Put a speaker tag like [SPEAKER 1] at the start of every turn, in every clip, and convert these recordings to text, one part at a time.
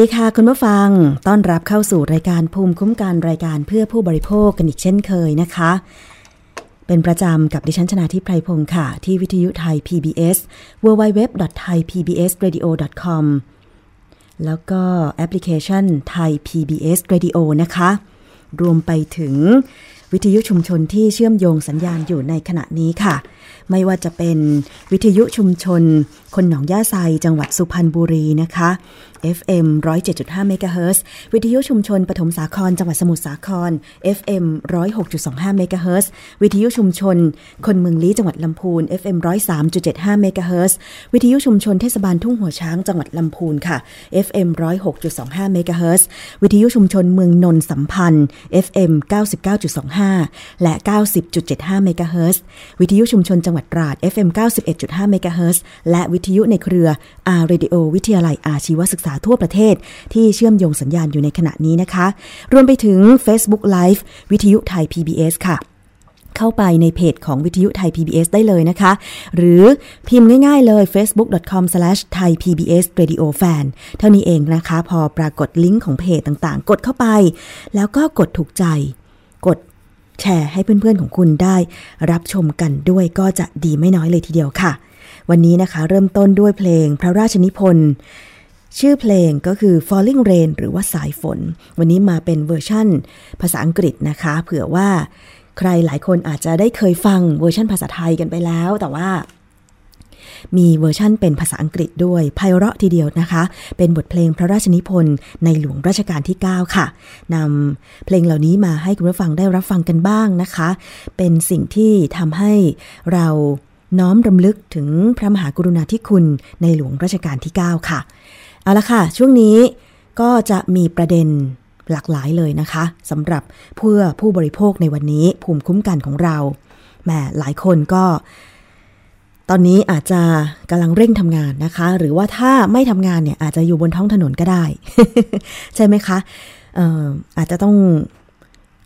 [SPEAKER 1] ดีค่ะคุณผู้ฟัง ต้อนรับเข้าสู่รายการภูมิคุ้มกันรายการเพื่อผู้บริโภคกันอีกเช่นเคยนะคะ เป็นประจำกับดิฉันชนาทิพไพรพงศ์ค่ะ ที่วิทยุไทย PBS www.thaipbsradio.com แล้วก็แอปพลิเคชันไทย PBS Radio นะคะ รวมไปถึงวิทยุชุมชนที่เชื่อมโยงสัญญาณอยู่ในขณะนี้ค่ะไม่ว่าจะเป็นวิทยุชุมชน คนหนองหญ้าไซจังหวัดสุพรรณบุรีนะคะ FM 107.5เมกะเฮิรตซ์วิทยุชุมชนปฐมสาครจังหวัดสมุทรสาคร FM 106.25เมกะเฮิรตซ์วิทยุชุมชน คนเมืองลี้จังหวัดลำพูน FM 103.75เมกะเฮิรตซ์วิทยุชุมชนเทศบาลทุ่งหัวช้างจังหวัดลำพูนค่ะ FM 106.25เมกะเฮิรตซ์วิทยุชุมชนเมืองนนท์สัมพันธ์ FM 99.25 และ 90.75เมกะเฮิรตซ์วิทยุชุมชนจังหวัดตราด FM 91.5เมกะเฮิรตซ์และวิทยุในเครือ R Radio วิทยาลัยอาชีวศึกษาทั่วประเทศ ที่เชื่อมโยงสัญญาณอยู่ในขณะนี้นะคะ รวมไปถึง Facebook Live วิทยุไทย PBS ค่ะเข้าไปในเพจของวิทยุไทย PBS ได้เลยนะคะ หรือพิมพ์ง่ายๆเลย facebook.com/thaipbsradiofan เท่านี้เองนะคะ พอปรากฏลิงก์ของเพจต่างๆ กดเข้าไป แล้วก็กดถูกใจ แชร์ให้เพื่อนๆของคุณได้รับชมกันด้วยก็จะดีไม่น้อยเลยทีเดียวค่ะ วันนี้นะคะเริ่มต้นด้วยเพลงพระราชนิพนธ์ชื่อเพลงก็คือ Falling Rain หรือว่าสายฝน วันนี้มาเป็นเวอร์ชั่น ภาษาอังกฤษนะคะ เผื่อว่าใครหลายคนอาจจะได้เคยฟังเวอร์ชันภาษาไทยกันไปแล้ว แต่ว่า มีเวอร์ชั่นเป็นภาษาอังกฤษด้วยไพเราะทีเดียวนะคะ เป็นบทเพลงพระราชนิพนธ์ในหลวงรัชกาลที่ 9 ค่ะนำเพลงเหล่านี้มาให้คุณผู้ฟังได้รับฟังกันบ้างนะคะ เป็นสิ่งที่ทำให้เราน้อมรำลึกถึงพระมหากรุณาธิคุณในหลวงรัชกาลที่ 9 ค่ะ เอาละค่ะ ช่วงนี้ก็จะมีประเด็นหลากหลายเลยนะคะสำหรับเพื่อผู้บริโภคในวันนี้ภูมิคุ้มกันของเราแหมหลายคนก็ ตอนนี้อาจจะกำลังเร่งทำงานนะคะ หรือว่าถ้าไม่ทำงานเนี่ยอาจจะอยู่บนท้องถนนก็ได้ ใช่ไหมคะอออาจจะต้อง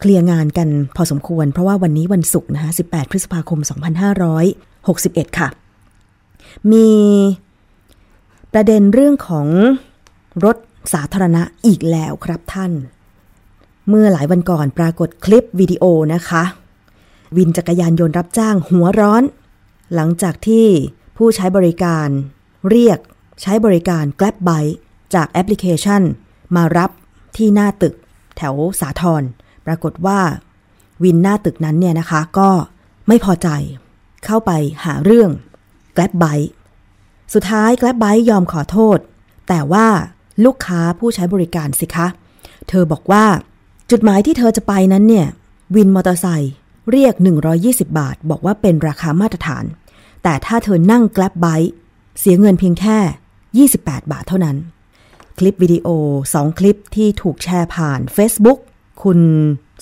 [SPEAKER 1] เคลียร์งานกันพอสมควร เพราะว่าวันนี้วันศุกร์นะคะ 18 พฤษภาคม 2561 ค่ะ มีประเด็นเรื่องของรถสาธารณะอีกแล้วครับท่าน เมื่อหลายวันก่อนปรากฏคลิปวิดีโอนะคะ วินจักรยานยนต์รับจ้างหัวร้อน หลังจากที่ผู้ใช้บริการ เรียกใช้บริการ Grab Bike จากแอปพลิเคชัน มารับที่หน้าตึกแถวสาทรปรากฏว่า วินหน้าตึกนั้นเนี่ยนะคะก็ไม่พอใจ เข้าไปหาเรื่อง Grab Bike สุดท้าย Grab Bike ยอมขอโทษ แต่ว่าลูกค้าผู้ใช้บริการสิคะ เธอบอกว่า จุดหมายที่เธอจะไปนั้นเนี่ย วินมอเตอร์ไซค์เรียก 120 บาท บอกว่าเป็นราคามาตรฐาน แต่ถ้าเธอนั่ง Grab Bike เสียเงินเพียงแค่ 28 บาทเท่านั้น คลิปวิดีโอ 2 คลิปที่ถูกแชร์ผ่าน Facebook คุณ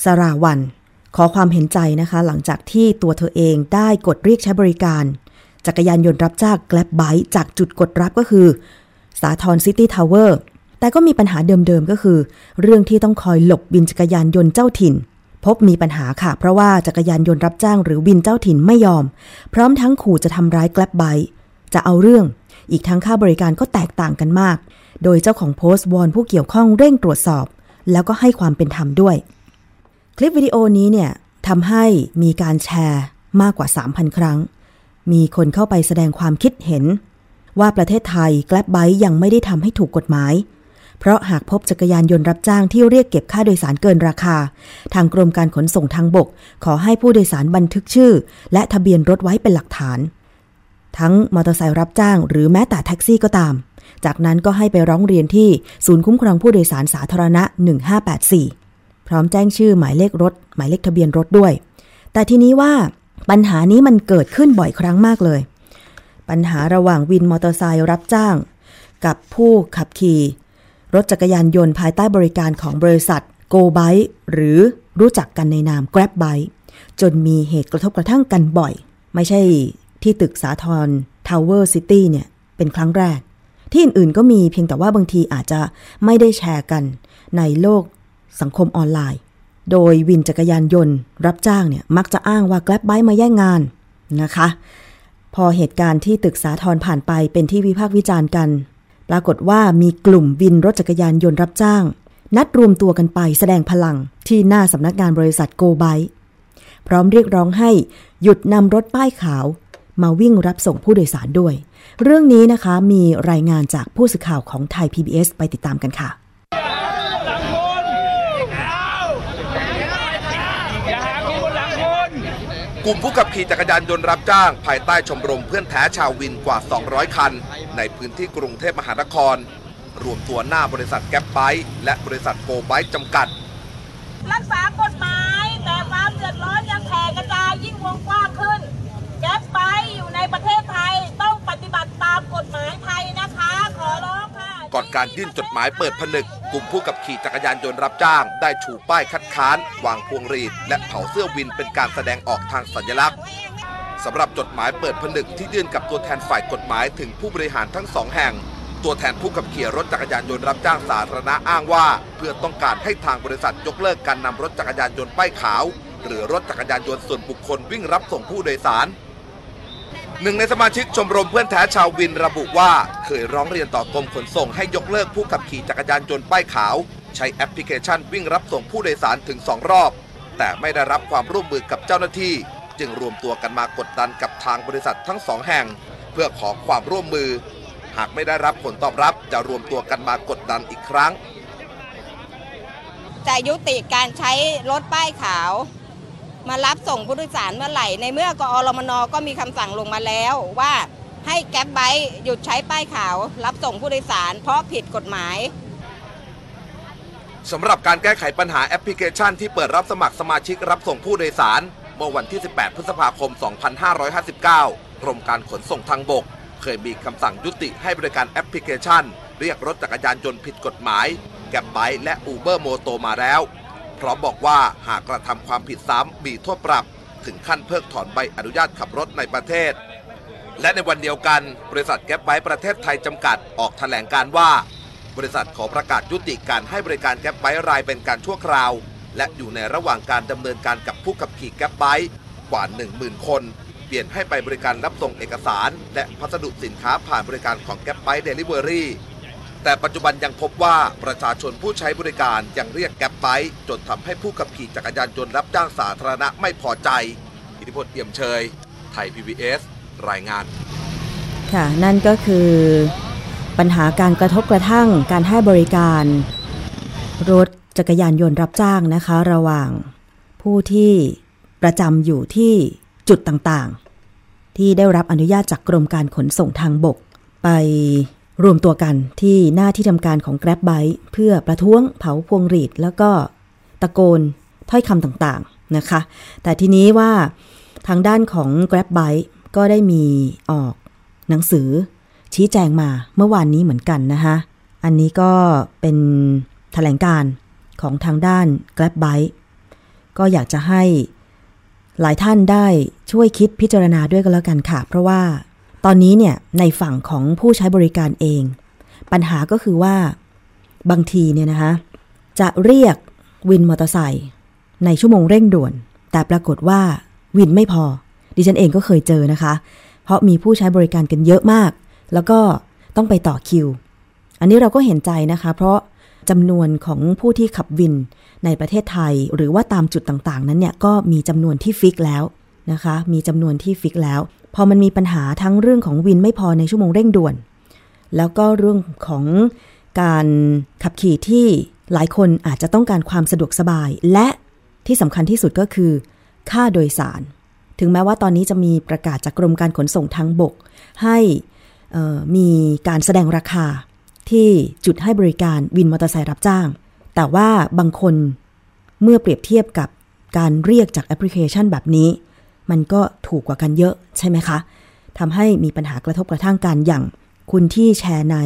[SPEAKER 1] สราวัน ขอความเห็นใจนะคะ หลังจากที่ตัวเธอเองได้กดเรียกใช้บริการ จักรยานยนต์รับจ้าง Grab Bike จากจุดกดรับก็คือ สาทรซิตี้ทาวเวอร์แต่ก็มีปัญหาเดิมๆก็คือ เรื่องที่ต้องคอยหลบวินจักรยานยนต์เจ้าถิ่น พบมีปัญหาค่ะ เพราะว่าจักรยานยนต์รับจ้างหรือวินเจ้าถิ่นไม่ยอม พร้อมทั้งขู่จะทำร้าย Grab Bike จะเอาเรื่อง อีกทั้งค่าบริการก็แตกต่างกันมาก โดยเจ้าของโพสต์วอนผู้เกี่ยวข้องเร่งตรวจสอบ แล้วก็ให้ความเป็นธรรมด้วย คลิปวิดีโอนี้เนี่ยทำให้มีการแชร์มากกว่า 3,000 ครั้ง มีคนเข้าไปแสดงความคิดเห็น ว่าประเทศไทย Grab Bike ยังไม่ได้ทำให้ถูกกฎหมาย เพราะหากพบจักรยานยนต์รับจ้างที่เรียกเก็บค่าโดยสารเกินราคา ทางกรมการขนส่งทางบก ขอให้ผู้โดยสารบันทึกชื่อ และทะเบียนรถไว้เป็นหลักฐาน ทั้งมอเตอร์ไซค์รับจ้าง หรือแม้แต่แท็กซี่ก็ตาม จากนั้นก็ให้ไปร้องเรียนที่ศูนย์คุ้มครองผู้โดยสารสาธารณะ 1584 พร้อมแจ้งชื่อหมายเลขรถ หมายเลขทะเบียนรถด้วย แต่ทีนี้ว่าปัญหานี้มันเกิดขึ้นบ่อยครั้งมากเลย ปัญหาระหว่างวินมอเตอร์ไซค์รับจ้าง กับผู้ขับขี่ รถจักรยานยนต์ภายใต้บริการของบริษัท Grab Bike หรือรู้จักกันในนาม Grab Bike จนมีเหตุกระทบกระทั่งกันบ่อย ไม่ใช่ที่ตึกสาทรทาวเวอร์ซิตี้เนี่ย เป็นครั้งแรก ที่อื่นๆก็มีเพียงแต่ว่าบางทีอาจจะไม่ได้แชร์กันในโลกสังคมออนไลน์ โดยวินจักรยานยนต์ รับจ้างเนี่ย มักจะอ้างว่า Grab b i มาแย่งงานนะคะ พอเหตุการณ์ที่ตึกสาทรผ่านไปเป็นที่วิพากษ์วิจารณ์กัน ปรากฏว่ามีกลุ่มวินรถจักรยานยนต์รับจ้าง นัดรวมตัวกันไปแสดงพลังที่หน้าสำนักงานบริษัทโกไบพร้อมเรียกร้องให้หยุดนำรถป้ายขาว มาวิ่งรับส่งผู้โดยสารด้วย เรื่องนี้นะคะมีรายงานจากผู้สื่อข่าวของไทย PBS ไปติดตามกันค่ะ
[SPEAKER 2] ลุ่มผู้ขับขี่จักรยานยนต์รับจ้าง ภายใต้ชมรมเพื่อนแท้ชาววินกว่า 200 คัน ในพื้นที่กรุงเทพมหานคร รวมตัวหน้าบริษัทแก๊ปไบค์และบริษัทโกไบค์จำกัด
[SPEAKER 3] รักษากฎหมายแต่ความเดือดร้อนยังแผ่กระจายยิ่งวงกว้างขึ้น แก๊ปไบค์อยู่ในประเทศไทยต้องปฏิบัติตามกฎหมายไทยนะคะ ขอร้องค่ะ
[SPEAKER 2] ก่อนการยื่นจดหมายเปิดผนึก กลุ่มผู้ขับขี่จักรยานยนต์รับจ้าง ได้ชูป้ายคัดค้าน วางพวงหรีด และเผาเสื้อวินเป็นการแสดงออกทางสัญลักษณ์สำหรับจดหมายเปิดผนึกที่ยื่นกับตัวแทนฝ่ายกฎหมายถึงผู้บริหารทั้งสองแห่ง ตัวแทนผู้ขับขี่รถจักรยานยนต์รับจ้างสาธารณะอ้างว่า เพื่อต้องการให้ทางบริษัทยกเลิกการนำรถจักรยานยนต์ป้ายขาว หรือรถจักรยานยนต์ส่วนบุคคลวิ่งรับส่งผู้โดยสาร หนึ่งในสมาชิกชมรมเพื่อนแท้ชาววินระบุว่า เคยร้องเรียนต่อกรมขนส่งให้ยกเลิกผู้ขับขี่จักรยานยนต์ป้ายขาว ใช้แอปพลิเคชันวิ่งรับส่งผู้โดยสารถึง 2 รอบ แต่ไม่ได้รับความร่วมมือกับเจ้าหน้าที่ จึงรวมตัวกันมากดดันกับทางบริษัททั้งสองแห่ง เพื่อขอความร่วมมือ หากไม่ได้รับผลตอบรับจะรวมตัวกันมากดดันอีกครั้ง
[SPEAKER 4] จะยุติการใช้รถป้ายขาว มารับส่งผู้โดยสารเมื่อไหร่ ในเมื่อกอ.รมน.ก็มีคำสั่งลงมาแล้วว่าให้ Grab Bike หยุดใช้ป้ายขาว รับส่งผู้โดยสาร เพราะผิดกฎหมาย
[SPEAKER 2] สำหรับการแก้ไขปัญหาแอปพลิเคชันที่เปิดรับสมัครสมาชิกรับส่งผู้โดยสาร เมื่อวันที่ 18 พฤษภาคม 2559 กรมการขนส่งทางบก เคยมีคำสั่งยุติให้บริการแอปพลิเคชัน เรียกรถจักรยานยนต์ผิดกฎหมาย GrabBike และ UberMoto มาแล้ว พร้อมบอกว่าหากกระทำความผิดซ้ำมีโทษปรับ ถึงขั้นเพิกถอนใบอนุญาตขับรถในประเทศ และในวันเดียวกัน บริษัท GrabBike ประเทศไทยจำกัดออกแถลงการว่า บริษัทขอประกาศยุติการให้บริการ GrabBike Ride เป็นการชั่วคราว และอยู่ในระหว่างการดำเนินการกับผู้ขับขี่ GrabBike กว่า 10,000 คน เปลี่ยนให้ไปบริการรับส่งเอกสาร และพัสดุสินค้าผ่านบริการของ GrabBike Delivery แต่ปัจจุบันยังพบว่าประชาชนผู้ใช้บริการยังเรียกแก๊ปไบค์จนทำให้ผู้ขับขี่จักรยานยนต์รับจ้างสาธารณะไม่พอใจ อิทธิพลเอี่ยมเชย ไทย PBS รายงาน
[SPEAKER 1] ค่ะ นั่นก็คือปัญหาการกระทบกระทั่งการให้บริการ รถจักรยานยนต์รับจ้างนะคะ ระหว่างผู้ที่ประจำอยู่ที่จุดต่างๆ ที่ได้รับอนุญาตจากกรมการขนส่งทางบกไป รวมตัวกันที่หน้าที่ทำการของ Grab b i k e เพื่อประท้วงเผาพวงหรีด แล้วก็ตะโกนถ้อยคำต่างๆนะคะ แต่ทีนี้ว่าทางด้านของ Grab b i k e ก็ได้มีออกหนังสือชี้แจงมาเมื่อวานนี้เหมือนกันนะคะอันนี้ก็เป็นแถลงการของทางด้าน Grab b i k e ก็อยากจะให้หลายท่านได้ช่วยคิดพิจารณาด้วยกันแล้วกันค่ะ เพราะว่า อนนี้เนี่ยในฝั่งของผู้ใช้บริการเอง ปัญหาก็คือว่าบางทีเนี่ยนะคะ จะเรียกวินมอเตอร์ไซค์ในชั่วโมงเร่งด่วน แต่ปรากฏว่าวินไม่พอ ดิฉันเองก็เคยเจอนะคะ เพราะมีผู้ใช้บริการกันเยอะมาก แล้วก็ต้องไปต่อคิว อันนี้เราก็เห็นใจนะคะ เพราะจำนวนของผู้ที่ขับวินในประเทศไทย หรือว่าตามจุดต่างๆ นั้นเนี่ยก็มีจำนวนที่ฟิกแล้วนะคะ มีจำนวนที่ฟิกแล้ว พอมันมีปัญหาทั้งเรื่องของวินไม่พอในชั่วโมงเร่งด่วน แล้วก็เรื่องของการขับขี่ที่หลายคนอาจจะต้องการความสะดวกสบาย และที่สำคัญที่สุดก็คือ ค่าโดยสาร ถึงแม้ว่าตอนนี้จะมีประกาศจากกรมการขนส่งทางบก ให้มีการแสดงราคาที่จุดให้บริการวินมอเตอร์ไซค์รับจ้าง แต่ว่าบางคนเมื่อเปรียบเทียบกับการเรียกจากแอปพลิเคชันแบบนี้ มันก็ถูกกว่ากันเยอะใช่ไหมคะทำให้มีปัญหากระทบกระทั่งกันอย่าง คุณที่แชร์ใน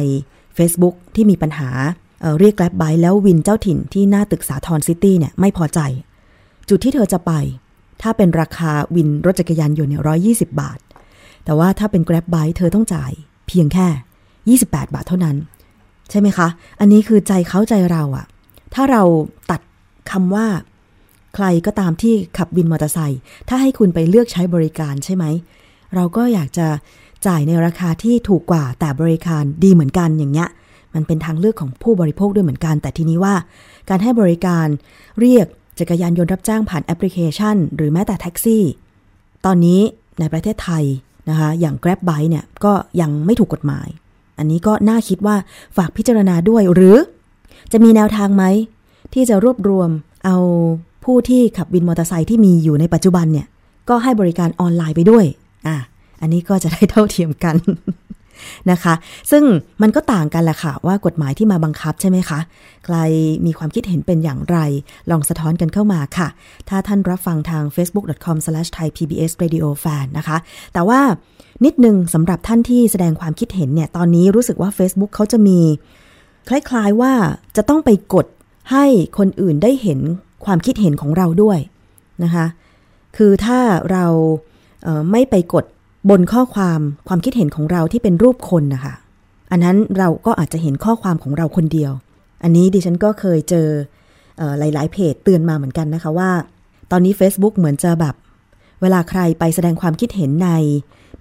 [SPEAKER 1] Facebook ที่มีปัญหาเรียก GrabBike แล้ววินเจ้าถิ่นที่หน้าตึกสาทรซิตี้เนี่ยไม่พอใจ จุดที่เธอจะไป ถ้าเป็นราคาวินรถจักรยานยนต์เนี่ยร้อยยี่สิบบาท แต่ว่าถ้าเป็น Grab b i เธอต้องจ่ายเพียงแค่ 28 บาทเท่านั้น ใช่ไหมคะ อันนี้คือใจเขาใจเราอะถ้าเราตัดคำว่า ใครก็ตามที่ขับวินมอเตอร์ไซค์ถ้าให้คุณไปเลือกใช้บริการใช่ไหม เราก็อยากจะจ่ายในราคาที่ถูกกว่าแต่บริการดีเหมือนกันอย่างเงี้ยมันเป็นทางเลือกของผู้บริโภคด้วยเหมือนกัน แต่ทีนี้ว่า การให้บริการเรียกจักรยานยนต์รับจ้างผ่านแอปพลิเคชัน หรือแม้แต่แท็กซี่ ตอนนี้ในประเทศไทยนะคะอย่าง Grab Bike เนี่ยก็ยังไม่ถูกกฎหมาย อันนี้ก็น่าคิดว่าฝากพิจารณาด้วยหรือ จะมีแนวทางไหม ที่จะรวบรวมเอา ผู้ที่ขับวินมอเตอร์ไซค์ที่มีอยู่ในปัจจุบันเนี่ย ก็ให้บริการออนไลน์ไปด้วย อะ อันนี้ก็จะได้เท่าเทียมกันนะคะ ซึ่งมันก็ต่างกันแหละค่ะ ว่ากฎหมายที่มาบังคับใช่ไหมคะ ใครมีความคิดเห็นเป็นอย่างไร ลองสะท้อนกันเข้ามาค่ะ ถ้าท่านรับฟังทาง facebook.com/thaipbsradiofan นะคะ แต่ว่านิดนึงสำหรับท่านที่แสดงความคิดเห็นเนี่ย ตอนนี้รู้สึกว่า Facebook เขาจะมี คล้ายๆว่าจะต้องไปกดให้คนอื่นได้เห็น ความคิดเห็นของเราด้วยนะคะ คือถ้าเราเไม่ไปกดบนข้อความความคิดเห็นของเราที่เป็นรูปคนนะคะอันนั้นเราก็อาจจะเห็นข้อความของเราคนเดียว อันนี้ดิฉันก็เคยเจอเอ่อหลาย ๆ เพจเตือนมาเหมือนกันนะคะว่า ตอนนี้ Facebook เหมือนจะแบบ เวลาใครไปแสดงความคิดเห็นใน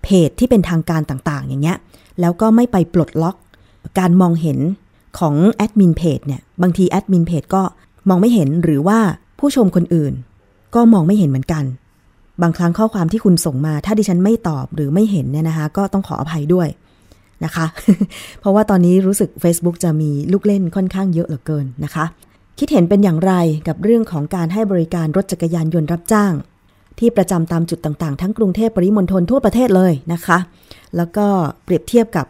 [SPEAKER 1] เพจที่เป็นทางการต่าง ๆ อย่างเงี้ย แล้วก็ไม่ไปปลดล็อก การมองเห็นของแอดมินเพจเนี่ย บางทีแอดมินเพจก็ มองไม่เห็นหรือว่าผู้ชมคนอื่น ก็มองไม่เห็นเหมือนกัน บางครั้งข้อความที่คุณส่งมา ถ้าดิฉันไม่ตอบหรือไม่เห็นเนี่ยนะคะ ก็ต้องขออภัยด้วยนะคะ เพราะว่าตอนนี้รู้สึก Facebook จะมีลูกเล่นค่อนข้างเยอะเหลือเกินนะคะ คิดเห็นเป็นอย่างไรกับเรื่องของการให้บริการรถจักรยานยนต์รับจ้าง ที่ประจำตามจุดต่างๆ ทั้งกรุงเทพปริมณฑลทั่วประเทศเลยนะคะ แล้วก็เปรียบเทียบกับ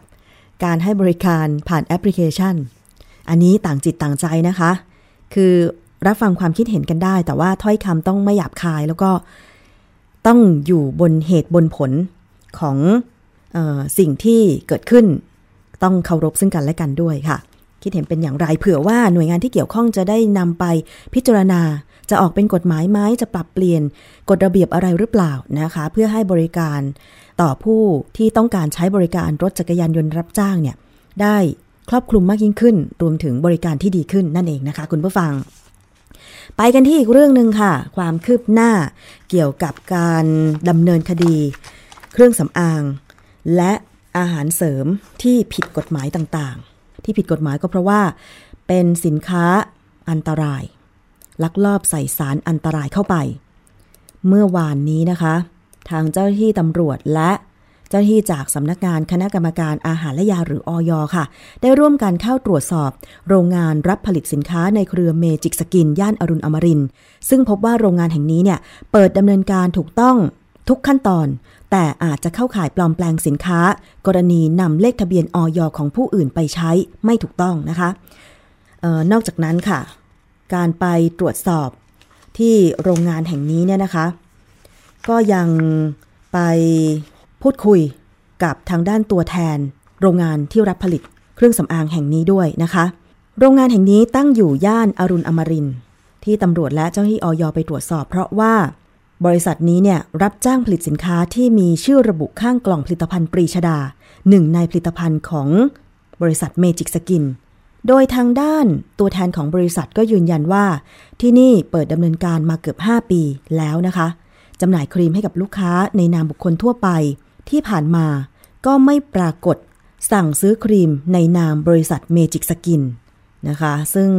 [SPEAKER 1] การให้บริการผ่านแอปพลิเคชัน อันนี้ต่างจิตต่างใจนะคะ คือรับฟังความคิดเห็นกันได้ แต่ว่าถ้อยคำต้องไม่หยาบคาย แล้วก็ต้องอยู่บนเหตุบนผลของออสิ่งที่เกิดขึ้น ต้องเคารพซึ่งกันและกันด้วยค่ะ คิดเห็นเป็นอย่างไรเผื่อว่าหน่วยงานที่เกี่ยวข้องจะได้นำไปพิจารณาจะออกเป็นกฎหมายไหมจะปรับเปลี่ยนกฎระเบียบอะไรหรือเปล่านะคะ เพื่อให้บริการต่อผู้ที่ต้องการใช้บริการรถจักรยานยนต์รับจ้างเนี่ยได้ ครอบคลุมมากยิ่งขึ้น รวมถึงบริการที่ดีขึ้นนั่นเองนะคะ คุณผู้ฟัง ไปกันที่อีกเรื่องหนึ่งค่ะ ความคืบหน้าเกี่ยวกับการดำเนินคดี เครื่องสำอาง และอาหารเสริมที่ผิดกฎหมายต่างๆ ที่ผิดกฎหมายก็เพราะว่า เป็นสินค้าอันตราย ลักลอบใส่สารอันตรายเข้าไป เมื่อวานนี้นะคะ ทางเจ้าหน้าที่ตำรวจและเจ้าหน้าที่จากสำนักงานคณะกรรมการอาหารและยาหรืออยค่ะ ได้ร่วมกันเข้าตรวจสอบ โรงงานรับผลิตสินค้าในเครือ Magic Skin ย่านอรุณอมรินทร์ซึ่งพบว่าโรงงานแห่งนี้เนี่ยเปิดดำเนินการถูกต้องทุกขั้นตอน แต่อาจจะเข้าข่ายปลอมแปลงสินค้า กรณีนำเลขทะเบียนอย. ของผู้อื่นไปใช้ไม่ถูกต้องนะคะออนอกจากนั้นค่ะ การไปตรวจสอบที่โรงงานแห่งนี้เนี่ยนะคะ ก็ยังไป พูดคุยกับทางด้านตัวแทน โรงงานที่รับผลิตเครื่องสำอางแห่งนี้ด้วยนะคะ โรงงานแห่งนี้ตั้งอยู่ย่านอรุณอมรินที่ตำรวจและเจ้าหน้าที่ออยไปตรวจสอบ เพราะว่าบริษัทนี้เนี่ยรับจ้างผลิตสินค้าที่มีชื่อระบุข้างกล่องผลิตภัณฑ์ปรีชดาหนึ่งในผลิตภัณฑ์ของบริษัทเมจิกสกิน โดยทางด้านตัวแทนของบริษัทก็ยืนยันว่า ที่นี่เปิดดำเนินการมาเกือบ 5 ปีแล้วนะคะจำหน่ายครีมให้กับลูกค้าในนามบุคคลทั่วไป ที่ผ่านมาก็ไม่ปรากฏสั่งซื้อครีมในนามบริษัท Magic Skin นะคะ ซึ่ง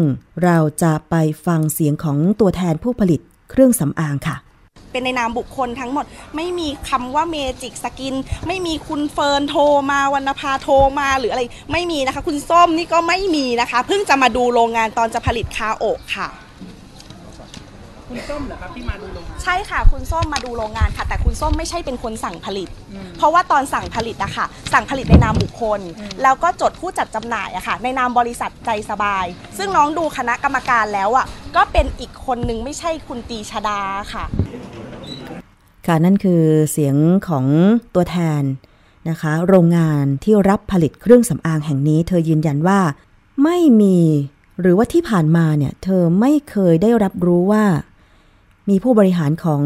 [SPEAKER 1] เราจะไปฟังเสียงของตัวแทนผู้ผลิตเครื่องสำอางค่ะ
[SPEAKER 5] เป็นในนามบุคคลทั้งหมด ไม่มีคำว่า Magic Skin ไม่มีคุณเฟิร์นโทรมาวรรณภาโทรมาหรืออะไร ไม่มีนะคะ คุณส้มนี่ก็ไม่มีนะคะ เพิ่งจะมาดูโรงงานตอนจะผลิตคาโอะค่ะ
[SPEAKER 6] คุณส้มเหรอครับที่มาดูโรงงาน
[SPEAKER 5] ใช่ค่ะ คุณส้มมาดูโรงงานค่ะ แต่คุณส้มไม่ใช่เป็นคนสั่งผลิตเพราะว่าตอนสั่งผลิตอะค่ะ สั่งผลิตในนามบุคคลแล้วก็จดผู้จัดจำหน่ายอะค่ะ ในนามบริษัทใจสบาย ซึ่งน้องดูคณะกรรมการแล้วอะก็เป็นอีกคนนึงไม่ใช่คุณตีชดาค่ะ
[SPEAKER 1] ค่ะนั่นคือเสียงของตัวแทนนะคะ โรงงานที่รับผลิตเครื่องสำอางแห่งนี้ เธอยืนยันว่า ไม่มี หรือว่าที่ผ่านมาเนี่ย เธอไม่เคยได้รับรู้ว่า มีผู้บริหารของ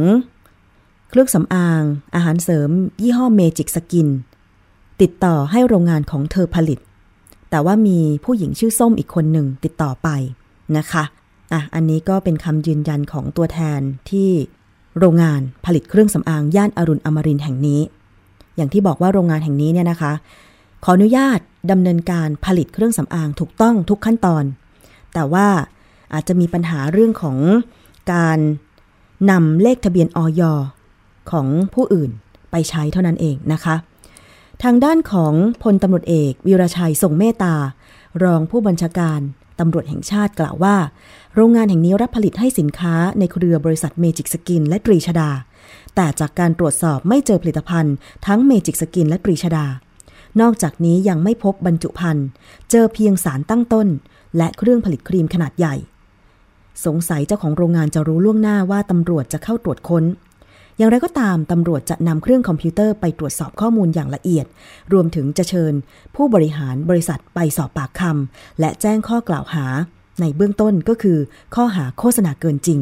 [SPEAKER 1] เครื่องสำอาง อาหารเสริม ยี่ห้อ Magic Skin ติดต่อให้โรงงานของเธอผลิต แต่ว่ามีผู้หญิงชื่อส้มอีกคนหนึ่งติดต่อไปนะคะอะอันนี้ก็เป็นคำยืนยันของตัวแทนที่โรงงานผลิตเครื่องสำอางย่านอรุณอมรินทร์แห่งนี้ อย่างที่บอกว่าโรงงานแห่งนี้เนี่ยนะคะ ขออนุญาตดำเนินการผลิตเครื่องสำอางถูกต้องทุกขั้นตอน แต่ว่าอาจจะมีปัญหาเรื่องของการ นำเลขทะเบียนอย. ของผู้อื่นไปใช้เท่านั้นเองนะคะ ทางด้านของพลตำรวจเอกวีระชัยทรงเมตตารองผู้บัญชาการตำรวจแห่งชาติกล่าวว่า โรงงานแห่งนี้รับผลิตให้สินค้าในเครือบริษัท Magic Skin และตรีชดา แต่จากการตรวจสอบไม่เจอผลิตภัณฑ์ ทั้ง Magic Skin และตรีชดา นอกจากนี้ยังไม่พบบรรจุภัณฑ์ เจอเพียงสารตั้งต้น และเครื่องผลิตครีมขนาดใหญ่ สงสัยเจ้าของโรงงานจะรู้ล่วงหน้าว่าตำรวจจะเข้าตรวจค้น อย่างไรก็ตามตำรวจจะนำเครื่องคอมพิวเตอร์ไปตรวจสอบข้อมูลอย่างละเอียด รวมถึงจะเชิญ ผู้บริหารบริษัทไปสอบปากคำและแจ้งข้อกล่าวหา ในเบื้องต้นก็คือ ข้อหาโฆษณาเกินจริง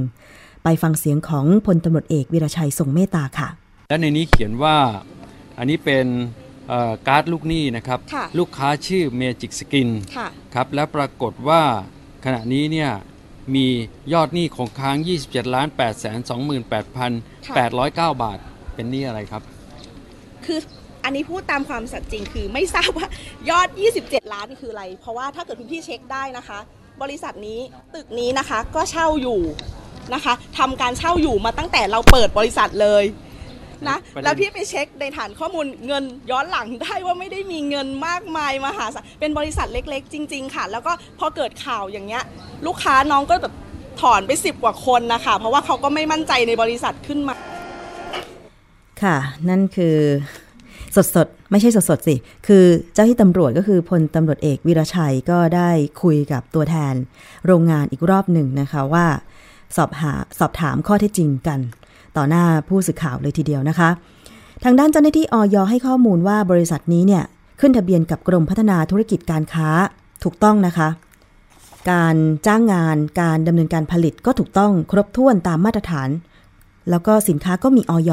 [SPEAKER 1] ไปฟังเสียงของพลตำรวจเอกวิรชัยทรงเมตตาค่ะ
[SPEAKER 7] และในนี้เขียนว่าอันนี้เป็นเอ่อการ์ดลูกหนี้นะครับ
[SPEAKER 5] ค่ะ
[SPEAKER 7] ลูกค้าชื่อ Magic Skin
[SPEAKER 5] ค่ะ
[SPEAKER 7] ครับ และปรากฏว่าขณะนี้เนี่ย มียอดหนี้คงค้าง 27ล้าน8 2 8 8 0 9 บาท เป็นหนี้อะไรครับ
[SPEAKER 5] คืออันนี้พูดตามความสัตย์จริงคือไม่ทราบว่ายอด 27 ล้านคืออะไร เพราะว่าถ้าเกิดคุณพี่เช็คได้นะคะ บริษัทนี้ตึกนี้นะคะก็เช่าอยู่นะคะทำการเช่าอยู่มาตั้งแต่เราเปิดบริษัทเลย นะ
[SPEAKER 7] ประเด็น
[SPEAKER 5] แล้วพี่ไปเช็คในฐานข้อมูลเงินย้อนหลังได้ว่าไม่ได้มีเงินมากมายมหาศาลเป็นบริษัทเล็ก ๆ จริง ๆ ค่ะ แล้วก็พอเกิดข่าวอย่างเงี้ย ลูกค้าน้องก็แบบถอนไปสิบกว่าคนนะคะ เพราะว่าเขาก็ไม่มั่นใจในบริษัทขึ้นมา
[SPEAKER 1] ค่ะ นั่นคือ สดสดๆไม่ใช่สดสดๆสิ คือเจ้าที่ตำรวจก็คือพลตำรวจเอกวิรชัยก็ได้คุยกับตัวแทน โรงงานอีกรอบหนึ่งนะคะว่า สอบหาสอบถามข้อเท็จจริงกัน ต่อหน้าผู้สื่อข่าวเลยทีเดียวนะคะ ทางด้านเจ้าหน้าที่ออยให้ข้อมูลว่าบริษัทนี้เนี่ยขึ้นทะเบียนกับกรมพัฒนาธุรกิจการค้าถูกต้องนะคะ การจ้างงานการดำเนินการผลิตก็ถูกต้องครบถ้วนตามมาตรฐาน แล้วก็สินค้าก็มีออย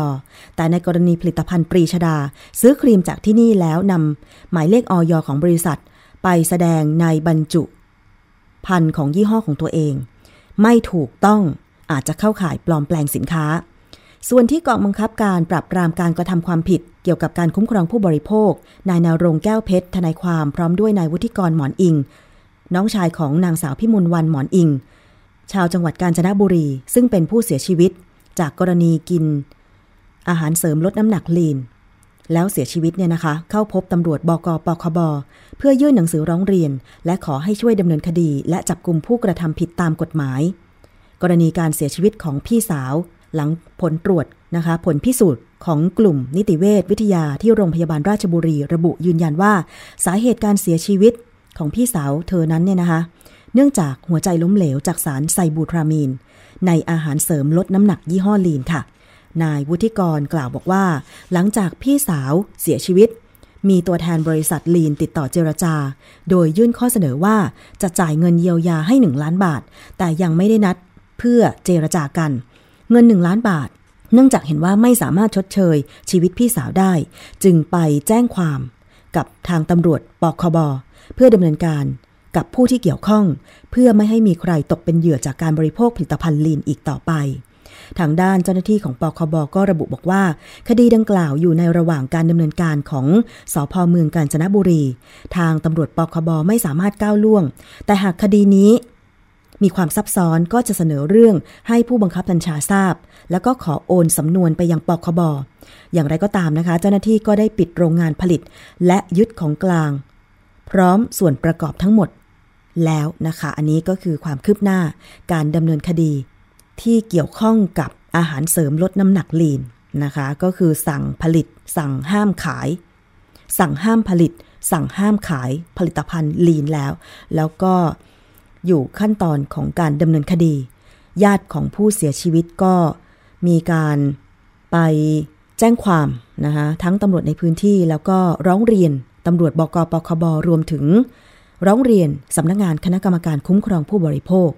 [SPEAKER 1] แต่ในกรณีผลิตภัณฑ์ปรีชดา ซื้อครีมจากที่นี่แล้วนำหมายเลขออยของบริษัท ไปแสดงในบรรจุ พันธุ์ของยี่ห้อของตัวเอง ไม่ถูกต้องอาจจะเข้าข่ายปลอมแปลงสินค้า ส่วนที่กองบังคับการปราบปรามการกระทำความผิด เกี่ยวกับการคุ้มครองผู้บริโภคนายนารงแก้วเพชรทนายความพร้อมด้วยนายวุฒิกรหมอนอิง น้องชายของนางสาวพิมลวันหมอนอิง ชาวจังหวัดกาญจนบุรี ซึ่งเป็นผู้เสียชีวิต จากกรณีกิน อาหารเสริมลดน้ำหนักลีน แล้วเสียชีวิตเนี่ยนะคะ เข้าพบตำรวจบกปคบเพื่อยื่นหนังสือร้องเรียน และขอให้ช่วยดำเนินคดี และจับกลุ่มผู้กระทำผิดตามกฎหมาย กรณีการเสียชีวิตของพี่สาว หลังผลตรวจนะคะ ผลพิสูจน์ของกลุ่มนิติเวชวิทยาที่โรงพยาบาลราชบุรี ระบุยืนยันว่า สาเหตุการเสียชีวิตของพี่สาวเธอนั้นเนี่ยนะคะ เนื่องจากหัวใจล้มเหลวจากสารไซบูทรามีน ในอาหารเสริมลดน้ำหนักยี่ห้อลีนค่ะ นายวุฒิกรกล่าวบอกว่า หลังจากพี่สาวเสียชีวิต มีตัวแทนบริษัทลีนติดต่อเจรจา โดยยื่นข้อเสนอว่าจะจ่ายเงินเยียวยาให้ 1 ล้านบาท แต่ยังไม่ได้นัดเพื่อเจรจากันเเงิน 1 ล้านบาท เนื่องจากเห็นว่าไม่สามารถชดเชย ชีวิตพี่สาวได้ จึงไปแจ้งความกับทางตำรวจปคบเพื่อดำเนินการกับผู้ที่เกี่ยวข้อง เพื่อไม่ให้มีใครตกเป็นเหยื่อจากการบริโภคผลิตภัณฑ์ลีนอีกต่อไป ทางด้านเจ้าหน้าที่ของปคบก็ระบุบอกว่า คดีดังกล่าวอยู่ในระหว่างการดำเนินการของสอพเมืองกาญจนบุรี ทางตำรวจปคบไม่สามารถก้าวล่วง แต่หากคดีนี้ มีความซับซ้อนก็จะเสนอเรื่องให้ผู้บังคับบัญชาทราบ แล้วก็ขอโอนสำนวนไปยังปคบอย่างไรก็ตามนะคะ เจ้าหน้าที่ก็ได้ปิดโรงงานผลิต และยึดของกลาง พร้อมส่วนประกอบทั้งหมด แล้วนะคะ อันนี้ก็คือความคืบหน้าการดำเนินคดี ที่เกี่ยวข้องกับอาหารเสริมลดน้ำหนักลีนนะคะ ก็คือสั่งผลิต สั่งห้ามขาย สั่งห้ามผลิต สั่งห้ามขายผลิตภัณฑ์ลีนแล้ว แล้วก็ อยู่ขั้นตอนของการดำเนินคดี ญาติของผู้เสียชีวิตก็มีการไปแจ้งความนะคะทั้งตำรวจในพื้นที่แล้วก็ร้องเรียนตำรวจบกปคบรวมถึง ร้องเรียนสำนักงงานคณะกรรมการคุ้มครองผู้บริโภค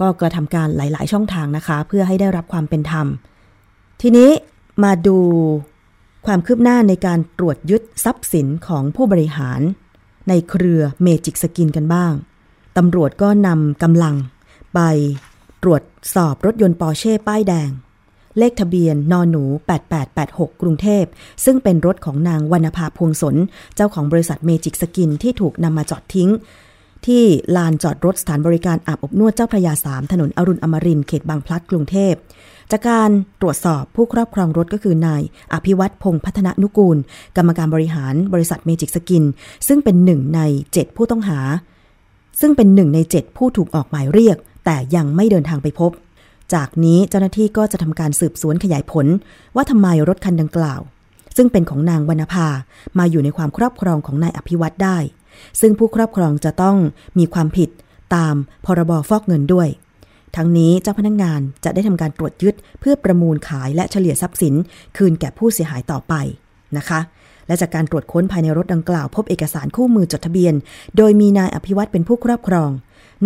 [SPEAKER 1] ก็กระทำการหลาย ๆ ช่องทางนะคะ เพื่อให้ได้รับความเป็นธรรม ทีนี้มาดูความคืบหน้าในการตรวจยึดทรัพย์สินของผู้บริหาร ในเครือ Magic Skin กันบ้าง ตำรวจก็นำกำลัง ไปตรวจสอบรถยนต์ปอร์เช่ป้ายแดง เลขทะเบียนนอหนู 8886 กรุงเทพ ซึ่งเป็นรถของนางวรรณภาพวงสน เจ้าของบริษัท Magic Skin ที่ถูกนำมาจอดทิ้ง ที่ลานจอดรถสถานบริการอาบอบนวดเจ้าพระยาสามถนนอรุณอมรินทร์เขตบางพลัดกรุงเทพจากการตรวจสอบผู้ครอบครองรถก็คือนายอภิวัตพงษ์พัฒนนุกูล กรรมการบริหารบริษัท Magic Skin ซึ่งเป็นหนึ่งใน 7 ผู้ต้องหา ซึ่งเป็นหนึ่งใน 7 ผู้ถูกออกหมายเรียก แต่ยังไม่เดินทางไปพบ จากนี้เจ้าหน้าที่ก็จะทำการสืบสวนขยายผล ว่าทำไมรถคันดังกล่าว ซึ่งเป็นของนางวรรณภามาอยู่ในความครอบครองของนายอภิวัตได้ ซึ่งผู้ครอบครองจะต้องมีความผิดตามพรบฟอกเงินด้วย ทั้งนี้เจ้าพนักงานจะได้ทำการตรวจยึดเพื่อประมูลขายและเฉลี่ยทรัพย์สิน คืนแก่ผู้เสียหายต่อไปนะคะ และจากการตรวจค้นภายในรถดังกล่าว พบเอกสารคู่มือจดทะเบียน โดยมีนายอภิวัตเป็นผู้ครอบครอง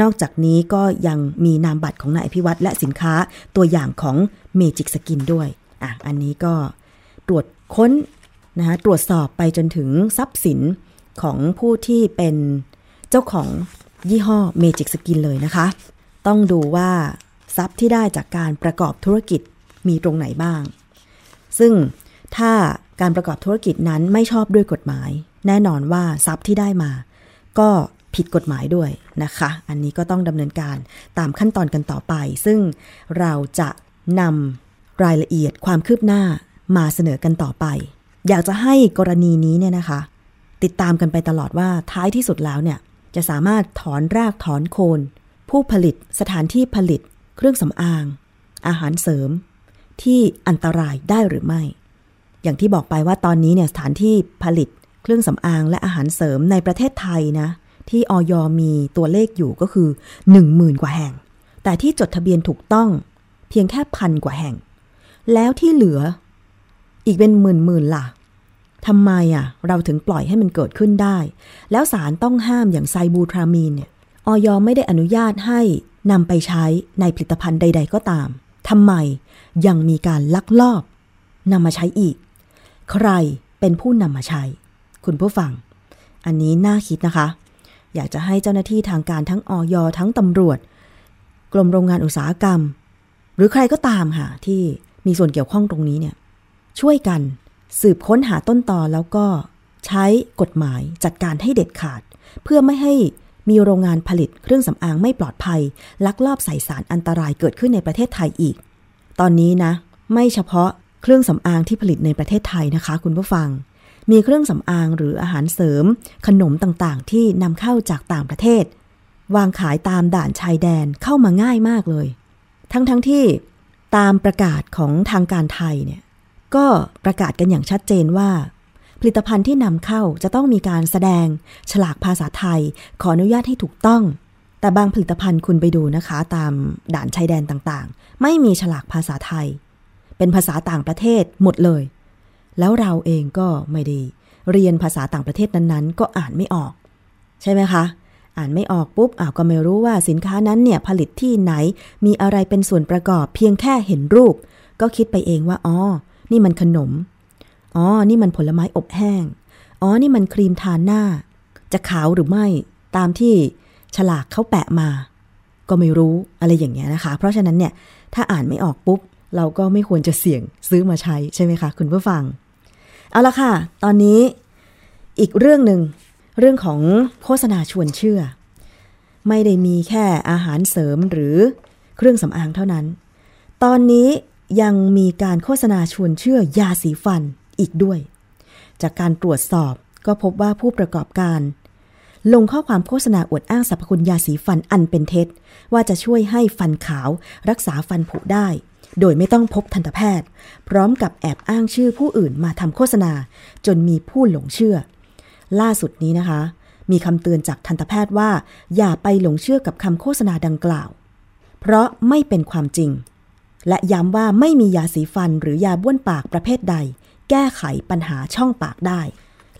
[SPEAKER 1] นอกจากนี้ก็ยังมีนามบัตรของนายอภิวัตและสินค้าตัวอย่างของ Magic Skin ด้วยอะอันนี้ก็ตรวจค้นนะคะตรวจสอบไปจนถึงทรัพย์สินของผู้ที่เป็นเจ้าของยี่ห้อ Magic Skin เลยนะคะ ต้องดูว่าทรัพย์ที่ได้จากการประกอบธุรกิจมีตรงไหนบ้าง ซึ่งถ้า การประกอบธุรกิจนั้นไม่ชอบด้วยกฎหมาย แน่นอนว่าทรัพย์ที่ได้มา ก็ผิดกฎหมายด้วยนะคะ อันนี้ก็ต้องดำเนินการตามขั้นตอนกันต่อไป ซึ่งเราจะนำรายละเอียดความคืบหน้ามาเสนอกันต่อไป อยากจะให้กรณีนี้เนี่ยนะคะ ติดตามกันไปตลอดว่าท้ายที่สุดแล้วเนี่ยจะสามารถถอนรากถอนโคน ผู้ผลิตสถานที่ผลิต เครื่องสำอาง อาหารเสริม ที่อันตรายได้หรือไม่ อย่างที่บอกไปว่าตอนนี้เนี่ยสถานที่ผลิตเครื่องสำอางและอาหารเสริมในประเทศไทยนะ ที่ออยมีตัวเลขอยู่ก็คือ 10,000 กว่าแห่ง แต่ที่จดทะเบียนถูกต้องเพียงแค่พันกว่าแห่ง แล้วที่เหลืออีกเป็นหมื่นหมื่นล่ะทำไมอะเราถึงปล่อยให้มันเกิดขึ้นได้ แล้วสารต้องห้ามอย่างไซบูทรามีนเนี่ยออยไม่ได้อนุญาตให้นำไปใช้ในผลิตภัณฑ์ใด ๆ ก็ตามทำไมยังมีการลักลอบนำมาใช้อีก ใครเป็นผู้นำมาใช้ คุณผู้ฟัง อันนี้น่าคิดนะคะ อยากจะให้เจ้าหน้าที่ทางการทั้งออยทั้งตำรวจ กรมโรงงานอุตสาหกรรม หรือใครก็ตามค่ะที่มีส่วนเกี่ยวข้องตรงนี้เนี่ยช่วยกันสืบค้นหาต้นตอแล้วก็ใช้กฎหมายจัดการให้เด็ดขาด เพื่อไม่ให้มีโรงงานผลิตเครื่องสำอางไม่ปลอดภัย ลักลอบใส่สารอันตรายเกิดขึ้นในประเทศไทยอีก ตอนนี้นะ ไม่เฉพาะ เครื่องสำอางที่ผลิตในประเทศไทยนะคะ คุณผู้ฟัง มีเครื่องสำอางหรืออาหารเสริม ขนมต่างๆ ที่นำเข้าจากต่างประเทศ วางขายตามด่านชายแดนเข้ามาง่ายมากเลย ทั้งๆทที่ตามประกาศของทางการไทยเนี่ยก็ประกาศกันอย่างชัดเจนว่า ผลิตภัณฑ์ที่นำเข้าจะต้องมีการแสดงฉลากภาษาไทย ขออนุญาตให้ถูกต้อง แต่บางผลิตภัณฑ์คุณไปดูนะคะ ตามด่านชายแดนต่างๆ ไม่มีฉลากภาษาไทย เป็นภาษาต่างประเทศหมดเลย แล้วเราเองก็ไม่ได้เรียนภาษาต่างประเทศนั้นๆ ก็อ่านไม่ออก ใช่ไหมคะ อ่านไม่ออกปุ๊บอ้าวก็ไม่รู้ว่าสินค้านั้นเนี่ยผลิตที่ไหน มีอะไรเป็นส่วนประกอบ เพียงแค่เห็นรูป ก็คิดไปเองว่าอ๋อนี่มันขนมอ๋อนี่มันผลไม้อบแห้งอ๋อนี่มันครีมทาหน้า จะขาวหรือไม่ตามที่ฉลากเขาแปะมา ก็ไม่รู้อะไรอย่างเงี้ยนะคะ เพราะฉะนั้นเนี่ยถ้าอ่านไม่ออกปุ๊บ เราก็ไม่ควรจะเสี่ยงซื้อมาใช้ใช่ไหมคะคุณผู้ฟัง เอาละค่ะ ตอนนี้อีกเรื่องหนึ่งเรื่องของโฆษณาชวนเชื่อ ไม่ได้มีแค่อาหารเสริมหรือเครื่องสำอางเท่านั้น ตอนนี้ยังมีการโฆษณาชวนเชื่อยาสีฟันอีกด้วย จากการตรวจสอบก็พบว่าผู้ประกอบการ ลงข้อความโฆษณาอวดอ้างสรรพคุณยาสีฟันอันเป็นเท็จ ว่าจะช่วยให้ฟันขาว รักษาฟันผุได้ โดยไม่ต้องพบทันตแพทย์ พร้อมกับแอบอ้างชื่อผู้อื่นมาทำโฆษณา จนมีผู้หลงเชื่อ ล่าสุดนี้นะคะ มีคำเตือนจากทันตแพทย์ว่า อย่าไปหลงเชื่อกับคำโฆษณาดังกล่าว เพราะไม่เป็นความจริง และย้ำว่าไม่มียาสีฟันหรือยาบ้วนปากประเภทใด แก้ไขปัญหาช่องปากได้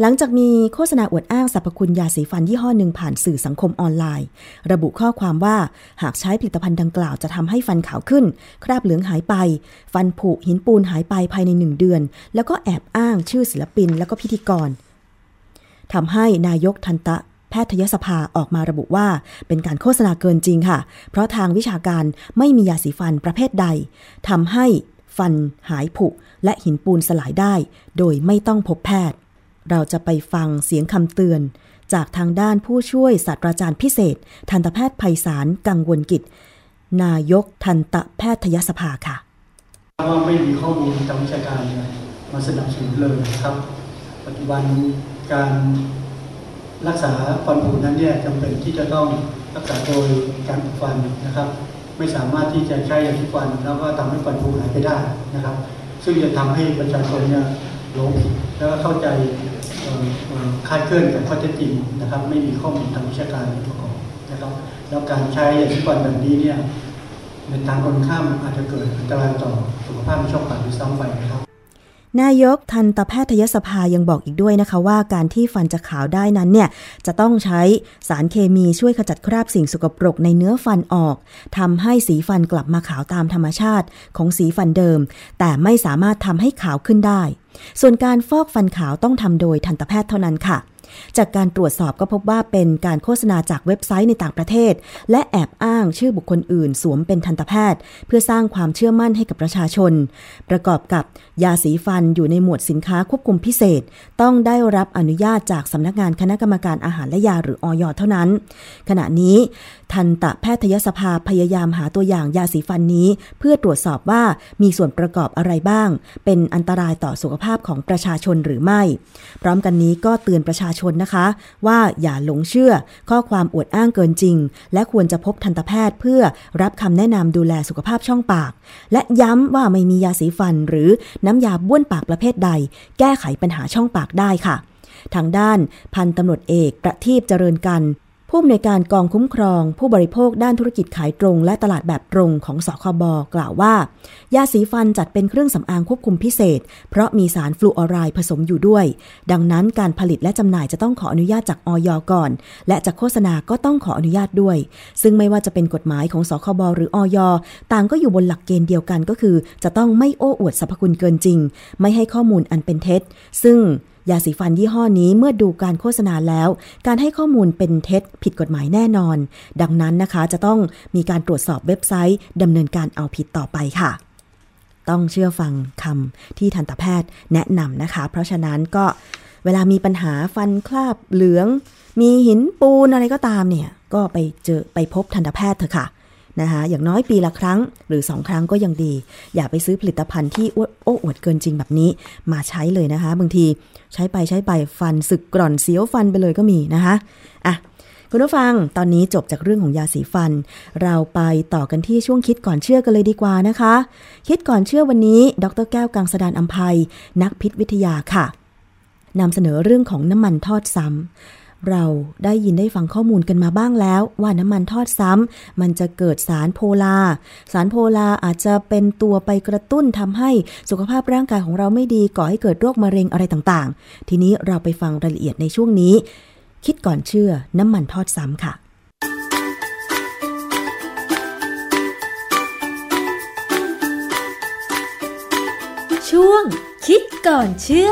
[SPEAKER 1] หลังจากมีโฆษณาอวดอ้างสรรพคุณยาสีฟันยี่ห้อหนึ่งผ่านสื่อสังคมออนไลน์ ระบุข้อความว่าหากใช้ผลิตภัณฑ์ดังกล่าวจะทำให้ฟันขาวขึ้น คราบเหลืองหายไป ฟันผุหินปูนหายไปภายในหนึ่งเดือน แล้วก็แอบอ้างชื่อศิลปินแล้วก็พิธีกรทำให้นายกทันตะแพทยสภาออกมาระบุว่า เป็นการโฆษณาเกินจริงค่ะ เพราะทางวิชาการไม่มียาสีฟันประเภทใดทำให้ฟันหายผุและหินปูนสลายได้ โดยไม่ต้องพบแพทย์ เราจะไปฟังเสียงคำเตือน จากทางด้านผู้ช่วยศาสตราจารย์พิเศษ ทันตแพทย์ไพศาลกังวลกิจ นายกทันตแพทยสภาค่ะ
[SPEAKER 8] ว่าไม่มีข้อมูลทางวิชาการมาสนับสนุนเลยครับ ปัจจุบันการรักษาฟันผุนั้นเนี่ยจำเป็นที่จะต้องรักษาโดยการอุดฟันนะครับ ไม่สามารถที่จะใช้ยาสีฟันแล้วก็ทำให้ฟันผุหายไปได้นะครับ ซึ่งจะทำให้ประชาชนเนี่ยหลงผิดแล้วก็เข้าใจ คาดเคลื่อนกับข้อเท็จจริงนะครับ ไม่มีข้อมูลทางวิชาการประกอบนะครับ แล้วการใช้ยาสีฟันแบบนี้เนี่ยในทางคนข้ามอาจจะเกิดอันตรายต่อสุขภาพในช่องปากหรือซ้ำไปนะครับ
[SPEAKER 1] นายกทันตแพทยสภายังบอกอีกด้วยนะคะว่าการที่ฟันจะขาวได้นั้นเนี่ยจะต้องใช้สารเคมีช่วยขจัดคราบสิ่งสกปรกในเนื้อฟันออกทำให้สีฟันกลับมาขาวตามธรรมชาติของสีฟันเดิม แต่ไม่สามารถทำให้ขาวขึ้นได้ ส่วนการฟอกฟันขาวต้องทำโดยทันตแพทย์เท่านั้นค่ะ จากการตรวจสอบก็พบว่าเป็นการโฆษณาจากเว็บไซต์ในต่างประเทศ และแอบอ้างชื่อบุคคลอื่น สวมเป็นทันตแพทย์ เพื่อสร้างความเชื่อมั่นให้กับประชาชน ประกอบกับยาสีฟันอยู่ในหมวดสินค้าควบคุมพิเศษ ต้องได้รับอนุญาตจากสำนักงานคณะกรรมการอาหารและยาหรืออยเท่านั้น ขณะนี้ทันตแพทยสภาพยายามหาตัวอย่างยาสีฟันนี้ เพื่อตรวจสอบว่ามีส่วนประกอบอะไรบ้าง เป็นอันตรายต่อสุขภาพของประชาชนหรือไม่ พร้อมกันนี้ก็เตือนประชาชนนะคะ ว่าอย่าหลงเชื่อข้อความอวดอ้างเกินจริง และควรจะพบทันตแพทย์เพื่อรับคำแนะนำดูแลสุขภาพช่องปาก และย้ำว่าไม่มียาสีฟันหรือน้ำยาบ้วนปากประเภทใด แก้ไขปัญหาช่องปากได้ค่ะทางด้านพันตำรวจเอกประทีปเจริญกัน ผู้อำนวยการกองคุ้มครอง ผู้บริโภคด้านธุรกิจขายตรง และตลาดแบบตรงของสคบกล่าวว่า ยาสีฟันจัดเป็นเครื่องสำอางควบคุมพิเศษ เพราะมีสารฟลูออไรด์ผสมอยู่ด้วย ดังนั้นการผลิตและจำหน่ายจะต้องขออนุญาตจากออยก่อน และจากโฆษณาก็ต้องขออนุญาตด้วย ซึ่งไม่ว่าจะเป็นกฎหมายของสคบหรือออยต่างก็อยู่บนหลักเกณฑ์เดียวกันก็คือ จะต้องไม่โอ้อวดสรรพคุณเกินจริง ไม่ให้ข้อมูลอันเป็นเท็จ ซึ่ง ยาสีฟันยี่ห้อนี้เมื่อดูการโฆษณาแล้ว การให้ข้อมูลเป็นเท็จผิดกฎหมายแน่นอน ดังนั้นนะคะจะต้องมีการตรวจสอบเว็บไซต์ดำเนินการเอาผิดต่อไปค่ะ ต้องเชื่อฟังคำที่ทันตแพทย์แนะนำนะคะ เพราะฉะนั้นก็เวลามีปัญหาฟันคราบเหลือง มีหินปูนอะไรก็ตามเนี่ย ก็ไปเจอไปพบทันตแพทย์เถอะค่ะ นะคะอย่างน้อยปีละครั้งหรือ 2 ครั้งก็ยังดี อย่าไปซื้อผลิตภัณฑ์ที่โอ้อวดเกินจริงแบบนี้มาใช้เลยนะคะ บางทีใช้ไปใช้ไปฟันสึกกร่อนเสียวฟันไปเลยก็มีนะคะอะคุณผู้ฟังตอนนี้จบจากเรื่องของยาสีฟัน เราไปต่อกันที่ช่วงคิดก่อนเชื่อกันเลยดีกว่านะคะ คิดก่อนเชื่อวันนี้ ดรแก้วกังสดานอัมภัยนักพิษวิทยาค่ะนำเสนอเรื่องของน้ำมันทอดซ้ำ เราได้ยินได้ฟังข้อมูลกันมาบ้างแล้ว ว่าน้ำมันทอดซ้ำมันจะเกิดสารโพลา สารโพลาอาจจะเป็นตัวไปกระตุ้นทำให้สุขภาพร่างกายของเราไม่ดีก่อให้เกิดโรคมะเร็งอะไรต่างๆ ทีนี้เราไปฟังรายละเอียดในช่วงนี้ คิดก่อนเชื่อน้ำมันทอดซ้ำค่ะ
[SPEAKER 9] ช่วง คิดก่อนเชื่อ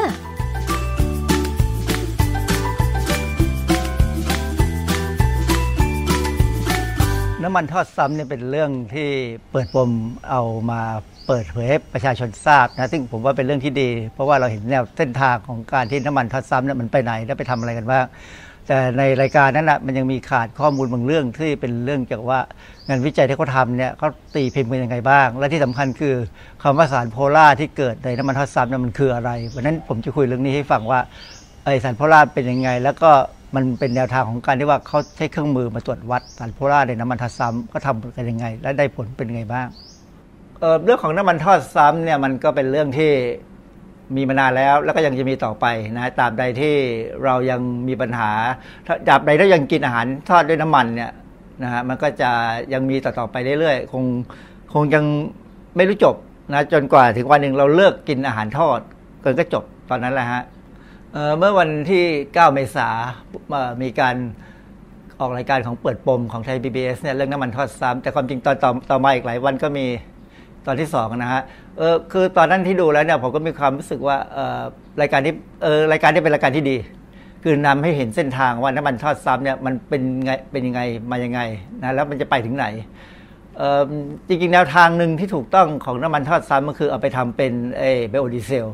[SPEAKER 10] น้ำมันทอดซ้ำเนี่ยเป็นเรื่องที่เปิดปมเอามาเปิดเผยให้ประชาชนทราบนะซึ่งผมว่าเป็นเรื่องที่ดี เพราะว่าเราเห็นแนวเส้นทางของการที่น้ำมันทอดซ้ำเนี่ยมันไปไหนและไปทำอะไรกันบ้างแต่ในรายการนั้นนะมันยังมีขาดข้อมูลบางเรื่องที่เป็นเรื่องเกี่ยวกับว่างานวิจัยที่เขาทำเนี่ยเขาตีพิมพ์กันยังไงบ้าง และที่สำคัญคือคำว่าสารโพล่าที่เกิดในน้ำมันทอดซ้ำเนี่ยมันคืออะไรวันนั้นผมจะคุยเรื่องนี้ให้ฟังว่าไอสารโพล่าเป็นยังไง แล้วก็ มันเป็นแนวทางของการที่ว่าเขาใช้เครื่องมือมาตรวจวัดสารโพล่าในน้ำมันทอดซ้ำก็ทำกันยังไง และได้ผลเป็นไงบ้างเเรื่องของน้ำมันทอดซ้ำเนี่ยมันก็เป็นเรื่องที่มีมานานแล้วแล้วก็ยังจะมีต่อไปนะตราบใดที่เรายังมีปัญหาตราบใดถ้ายังกินอาหารทอดด้วยน้ำมันเนี่ยนะฮะมันก็จะยังมีต่อๆไปเรื่อยๆคงคงยังไม่รู้จบนะจนกว่าถึงวันหนึ่งเราเลิกกินอาหารทอดเกินก็จบตอนนั้นแหละฮะ เมื่อวันที่ 9 เมษามีการออกรายการของเปิดปมของไทย PBS เนี่ยเรื่องน้ำมันทอดซ้ำแต่ความจริงตอนต่อต่อมาอีกหลายวันก็มีตอนที่สองนะฮะเออคือตอนนั้นที่ดูแล้วเนี่ยผมก็มีความรู้สึกว่าเออรายการที่เออรายการที่เป็นรายการที่ดี คือนำให้เห็นเส้นทางว่าน้ำมันทอดซ้ำเนี่ยมันเป็นไงเป็นยังไงมายังไงนะแล้วมันจะไปถึงไหนจริงๆแนวทางหนึ่งที่ถูกต้องของน้ำมันทอดซ้ำก็คือเอาไปทำเป็นเอไบโอดีเซล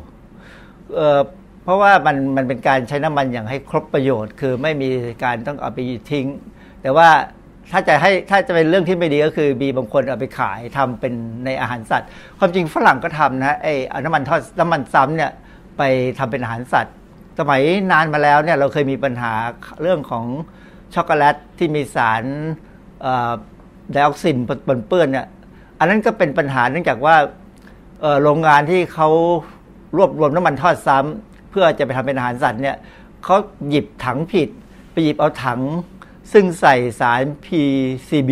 [SPEAKER 10] เพราะว่ามันมันเป็นการใช้น้ำมันอย่างให้ครบประโยชน์ คือไม่มีการต้องเอาไปทิ้ง แต่ว่าถ้าจะให้ถ้าจะเป็นเรื่องที่ไม่ดีก็คือมีบางคนเอาไปขายทำเป็นในอาหารสัตว์ ความจริงฝรั่งก็ทำนะไอ้น้ำมันทอดน้ำมันซ้ำเนี่ยไปทำเป็นอาหารสัตว์ สมัยนานมาแล้วเนี่ยเราเคยมีปัญหาเรื่องของช็อกโกแลตที่มีสารไดออกซินปนเปื้อนเนี่ยอันนั้นก็เป็นปัญหาเนื่องจากว่าโรงงานที่เขารวบรวมน้ำมันทอดซ้ำ เพื่อจะไปทำเป็นอาหารสัตว์เนี่ยเขาหยิบถังผิด ไปหยิบเอาถัง ซึ่งใส่สาร PCB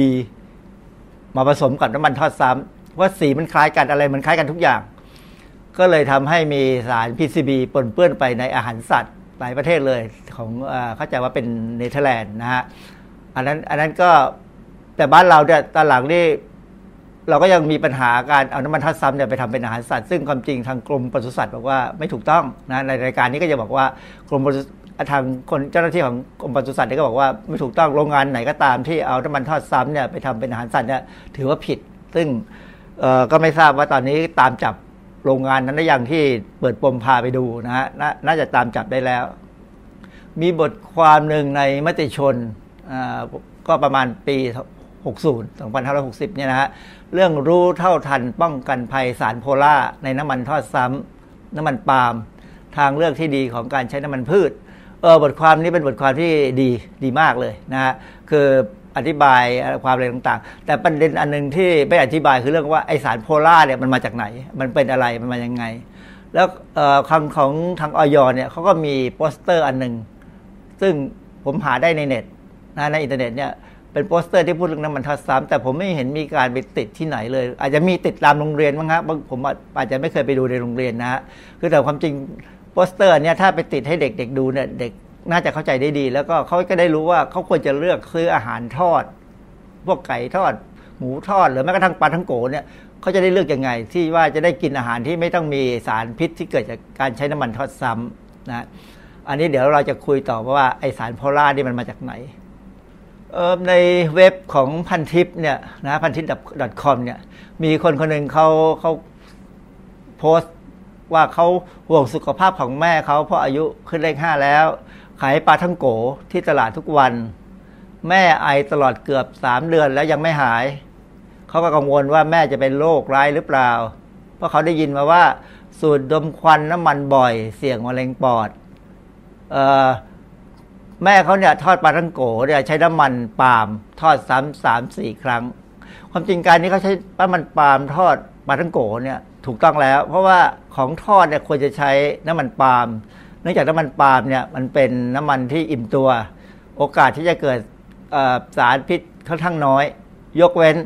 [SPEAKER 10] มาผสมกับน้ำมันทอดซ้ำว่าสีมันคล้ายกันอะไรมันคล้ายกันทุกอย่าง ก็เลยทำให้มีสาร PCB ปนเปื้อนไปในอาหารสัตว์หลายประเทศเลยของเข้าใจว่าเป็นเนเธอร์แลนด์นะฮะอันนั้นอันนั้นก็แต่บ้านเราเนี่ยตอนหลังนี่ เราก็ยังมีปัญหาการเอาน้ำมันทอดซ้ำเนี่ยไปทำเป็นอาหารสัตว์ ซึ่งความจริงทางกรมปศุสัตว์บอกว่าไม่ถูกต้องนะในรายการนี้ก็จะบอกว่ากรมทางคนเจ้าหน้าที่ของกรมปศุสัตว์ก็บอกว่าไม่ถูกต้องโรงงานไหนก็ตามที่เอาน้ำมันทอดซ้ำเนี่ยไปทำเป็นอาหารสัตว์เนี่ยถือว่าผิด ซึ่งก็ไม่ทราบว่าตอนนี้ตามจับโรงงานนั้นได้อย่างที่เปิดปมพาไปดูนะฮะนน่าจะตามจับได้แล้ว มีบทความหนึ่งในมติชนก็ประมาณปี 60 2560 เนี่ยนะฮะ เรื่องรู้เท่าทันป้องกันภัยสารโพล่าในน้ำมันทอดซ้ำน้ำมันปาล์มทางเลือกที่ดีของการใช้น้ำมันพืชเออบทความนี้เป็นบทความที่ดีดีมากเลยนะฮะคืออธิบายความอะไรต่างๆ แต่ประเด็นอันหนึ่งที่ไม่อธิบายคือเรื่องว่าไอสารโพล่าเนี่ยมันมาจากไหน มันเป็นอะไรมันมายังไง แล้วคำของทางอย. เนี่ยเขาก็มีโปสเตอร์อันหนึ่งซึ่งผมหาได้ในเน็ตนะในอินเทอร์เน็ตเนี่ย เป็นโปสเตอร์ที่พูดเรื่องน้ำมันทอดซ้ำแต่ผมไม่เห็นมีการไปติดที่ไหนเลย อาจจะมีติดตามโรงเรียนมั้งครับผมอาจจะไม่เคยไปดูในโรงเรียนนะฮะคือแต่ความจริงโปสเตอร์เนี่ยถ้าไปติดให้เด็กๆดูเนี่ยเด็กน่าจะเข้าใจได้ดี แล้วก็เขาก็ได้รู้ว่าเขาควรจะเลือกซื้ออาหารทอด พวกไก่ทอด หมูทอด หรือแม้กระทั่งปลาทั้งโกเนี่ยเขาจะได้เลือกยังไง ที่ว่าจะได้กินอาหารที่ไม่ต้องมีสารพิษที่เกิดจากการใช้น้ำมันทอดซ้ำนะอันนี้เดี๋ยวเราจะคุยต่อว่าไอสารโพล่านี่มันมาจากไหน ในเว็บของพันทิปเนี่ยนะพันทิป .com เนี่ยมีคนคนหนึ่งเขาเขาโพสต์ว่าเขาห่วงสุขภาพของแม่เขาเพราะอายุขึ้นเลขห้าแล้ว ขายปลาทั้งโกที่ตลาดทุกวัน แม่ไอตลอดเกือบสามเดือนแล้วยังไม่หาย เขาก็กังวลว่าแม่จะเป็นโรคร้ายหรือเปล่า เพราะเขาได้ยินมาว่า สูดดมควันน้ำมันบ่อย เสี่ยงมะเร็งปอดออ แม่เขาเนี่ยทอดปลาทั้งโกเนี่ยใช้น้ำมันปาล์มทอดซ้ำสามสี่ครั้ง ความจริงการนี้เขาใช้น้ำมันปาล์มทอดปลาทั้งโกเนี่ยถูกต้องแล้ว เพราะว่าของทอดเนี่ยควรจะใช้น้ำมันปาล์มเนื่องจากน้ำมันปาล์มเนี่ยมันเป็นน้ำมันที่อิ่มตัว โอกาสที่จะเกิดสารพิษค่อนข้างน้อย ยกเว้น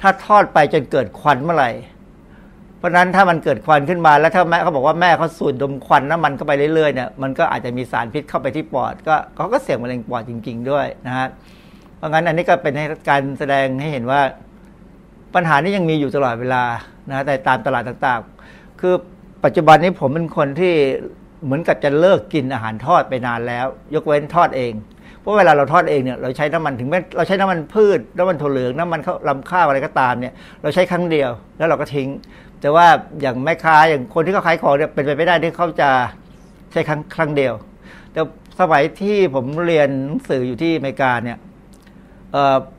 [SPEAKER 10] ถ้าทอดไปจนเกิดควันเมื่อไหร่ ราะนั้นถ้ามันเกิดควันขึ้นมาแล้วถ้าแม่เขาบอกว่าแม่เขาสูดดมควันน้ำมันเข้าไปเรื่อยๆเนี่ยมันก็อาจจะมีสารพิษเข้าไปที่ปอด ก็เขาก็เสี่ยงมะเร็งปอดจริง ๆ ด้วยนะฮะเพราะงั้นอันนี้ก็เป็นการแสดงให้เห็นว่า ปัญหานี้ยังมีอยู่ตลอดเวลานะแต่ตามตลาดต่างๆ คือปัจจุบันนี้ผมเป็นคนที่เหมือนกับจะเลิกกินอาหารทอดไปนานแล้ว ยกเว้นทอดเองเพราะเวลาเราทอดเองเนี่ยเราใช้น้ำมันถึงแม้เราใช้น้ำมันพืชน้ำมันถั่วเหลืองน้ำมันลำข้าวอะไรก็ตามเนี่ยเราใช้ครั้งเดียวแล้วเราก็ทิ้ง แต่ว่าอย่างแม่ค้าอย่างคนที่เขาขายของเนี่ยเป็นไปไม่ได้ที่เขาจะใช้ครั้งครั้งเดียว แต่สมัยที่ผมเรียนหนังสืออยู่ที่อเมริกาเนี่ย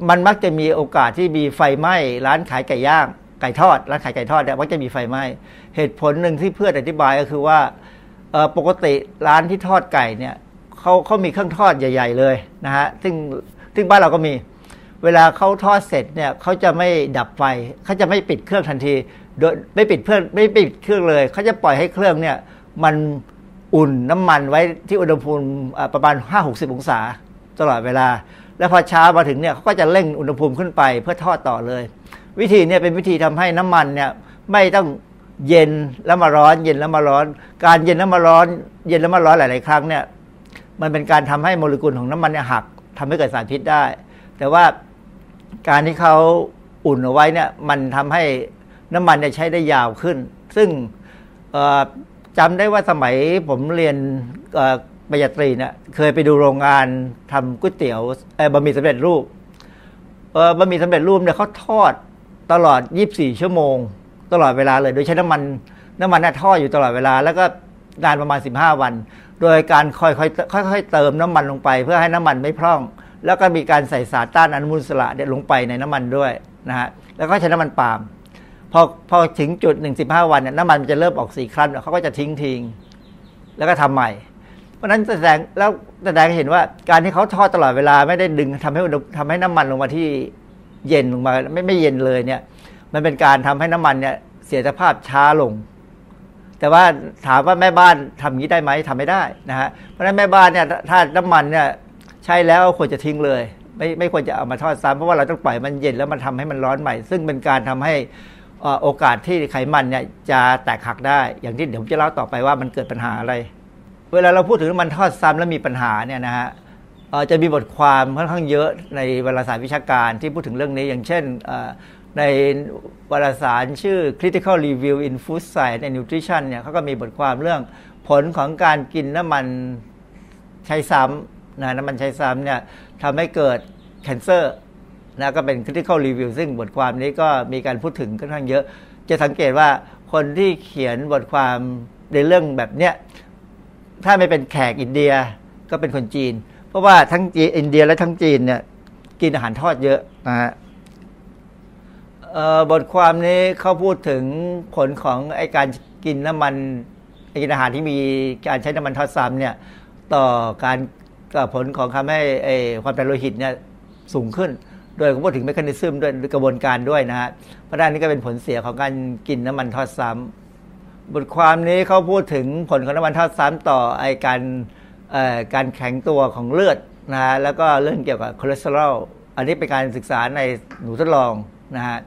[SPEAKER 10] มันมักจะมีโอกาสที่มีไฟไหม้ร้านขายไก่ย่างไก่ทอดร้านขายไก่ทอดเนี่ยมักจะมีไฟไหม้เหตุผลหนึ่งที่เพื่อนอธิบายก็คือว่าปกติร้านที่ทอดไก่เนี่ยเขาเขามีเครื่องทอดใหญ่ ๆ เลยนะฮะซึ่งซึ่งบ้านเราก็มี เวลาเขาทอดเสร็จเนี่ยเขาจะไม่ดับไฟเขาจะไม่ปิดเครื่องทันทีโดยไม่ปิดเครื่องไม่ปิดเครื่องเลยเขาจะปล่อยให้เครื่องเนี่ยมันอุ่นน้ำมันไว้ที่อุณหภูมิประมาณ 5-60 องศา ตลอดเวลา แล้วพอเช้ามาถึงเนี่ยเขาก็จะเร่งอุณหภูมิขึ้นไปเพื่อทอดต่อเลย วิธีเนี่ยเป็นวิธีทำให้น้ำมันเนี่ยไม่ต้องเย็นแล้วมาร้อน เย็นแล้วมาร้อน การเย็นแล้วมาร้อน เย็นแล้วมาร้อนหลาย ๆ ครั้งเนี่ยมันเป็นการทำให้โมเลกุลของน้ำมันเนี่ยหักทำให้เกิดสารพิษได้ แต่ว่า การที่เขาอุ่นเอาไว้เนี่ยมันทำให้น้ำมันเนี่ยใช้ได้ยาวขึ้น ซึ่งจำได้ว่าสมัยผมเรียนปริญญาตรีเนี่ยเคยไปดูโรงงานทำก๋วยเตี๋ยวบะหมี่สำเร็จรูปบะหมี่สำเร็จรูปเนี่ยเขาทอดตลอด 24 ชั่วโมง ตลอดเวลาเลย โดยใช้น้ำมันน้ำมันน่ทอดอยู่ตลอดเวลา แล้วก็นานประมาณ 15 วัน โดยการค่อยๆค่อยๆเติมน้ำมันลงไป เพื่อให้น้ำมันไม่พร่อง แล้วก็มีการใส่สารต้านอนุมูลอิสระเนี่ยลงไปในน้ำมันด้วยนะฮะแล้วก็ใช้น้ำมันปาล์มพอพอถึงจุดหนึ่งสิบห้าวันเนี่ยน้ำมันมันจะเริ่มออกสีครั้นเขาก็จะทิ้งทิ้งแล้วก็ทำใหม่ เพราะนั้นแสดงแล้วแสดงเห็นว่าการที่เขาทอดตลอดเวลาไม่ได้ดึงทำให้ทำให้น้ำมันลงมาที่เย็นลงมาไม่ไม่เย็นเลยเนี่ย มันเป็นการทำให้น้ำมันเนี่ยเสียสภาพช้าลง แต่ว่าถามว่าแม่บ้านทำงี้ได้ไหมทำไม่ได้นะฮะเพราะฉะนั้นแม่บ้านเนี่ยถ้าน้ำมันเนี่ยใช้แล้วควรจะทิ้งเลย ไม่ไม่ควรจะเอามาทอดซ้ำเพราะว่าเราต้องปล่อยมันเย็นแล้วมันทำให้มันร้อนใหม่ ซึ่งเป็นการทำให้โอกาสที่ไขมันเนี่ยจะแตกหักได้ อย่างที่เดี๋ยวผมจะเล่าต่อไปว่ามันเกิดปัญหาอะไร เวลาเราพูดถึงน้ำมันทอดซ้ำแล้วมีปัญหาเนี่ยนะฮะจะมีบทความค่อนข้างเยอะในวารสารวิชาการที่พูดถึงเรื่องนี้อย่างเช่น ในวารสารชื่อ Critical Review in Food Science and Nutrition เนี่ยเขาก็มีบทความเรื่องผลของการกินน้ำมันใช้ซ้ำนะน้ำมันใช้ซ้ำเนี่ยทำให้เกิด cancer นะก็เป็น critical review ซึ่งบทความนี้ก็มีการพูดถึงค่อนข้างเยอะ จะสังเกตว่าคนที่เขียนบทความในเรื่องแบบเนี้ยถ้าไม่เป็นแขกอินเดียก็เป็นคนจีน เพราะว่าทั้งอินเดียและทั้งจีนเนี่ยกินอาหารทอดเยอะนะฮะ บทความนี้เขาพูดถึงผลของไอการกินน้ำมันกินอาหารที่มีการใช้น้ำมันทอดซ้ำเนี่ยต่อการกับผลของทำให้ไอ้ความดันโลหิตเนี่ยสูงขึ้น โดยเขาพูดถึง mechanism ด้วยกระบวนการด้วยนะฮะเพราะด้านนี้ก็เป็นผลเสียของการกินน้ำมันทอดซ้ำบทความนี้เขาพูดถึงผลของน้ำมันทอดซ้ำต่อไอ้การการแข็งตัวของเลือดนะฮะแล้วก็เรื่องเกี่ยวกับคอเลสเตอรอลอันนี้เป็นการศึกษาในหนูทดลอง นะฮะ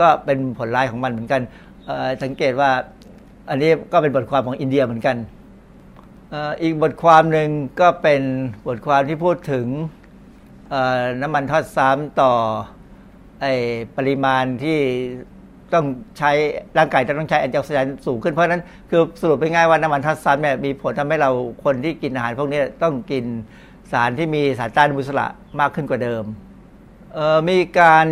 [SPEAKER 10] ก็เป็นผลร้ายของมันเหมือนกันสังเกตว่าอันนี้ก็เป็นบทความของอินเดียเหมือนกันอ,อีกบทความหนึ่งก็เป็นบทความที่พูดถึงน้ำมันทอดซ้ำต่อไอปริมาณที่ต้องใช้ร่างกายจะต้องใช้แอนตี้ออกซิแดนต์สูงขึ้นเพราะนั้นคือสรุปง่ายๆว่าน้ำมันทอดซ้ำเนี่ยมีผลทำให้เราคนที่กินอาหารพวกนี้ต้องกินสารที่มีสารต้านอนุมูลอิสระมากขึ้นกว่าเดิม มีการ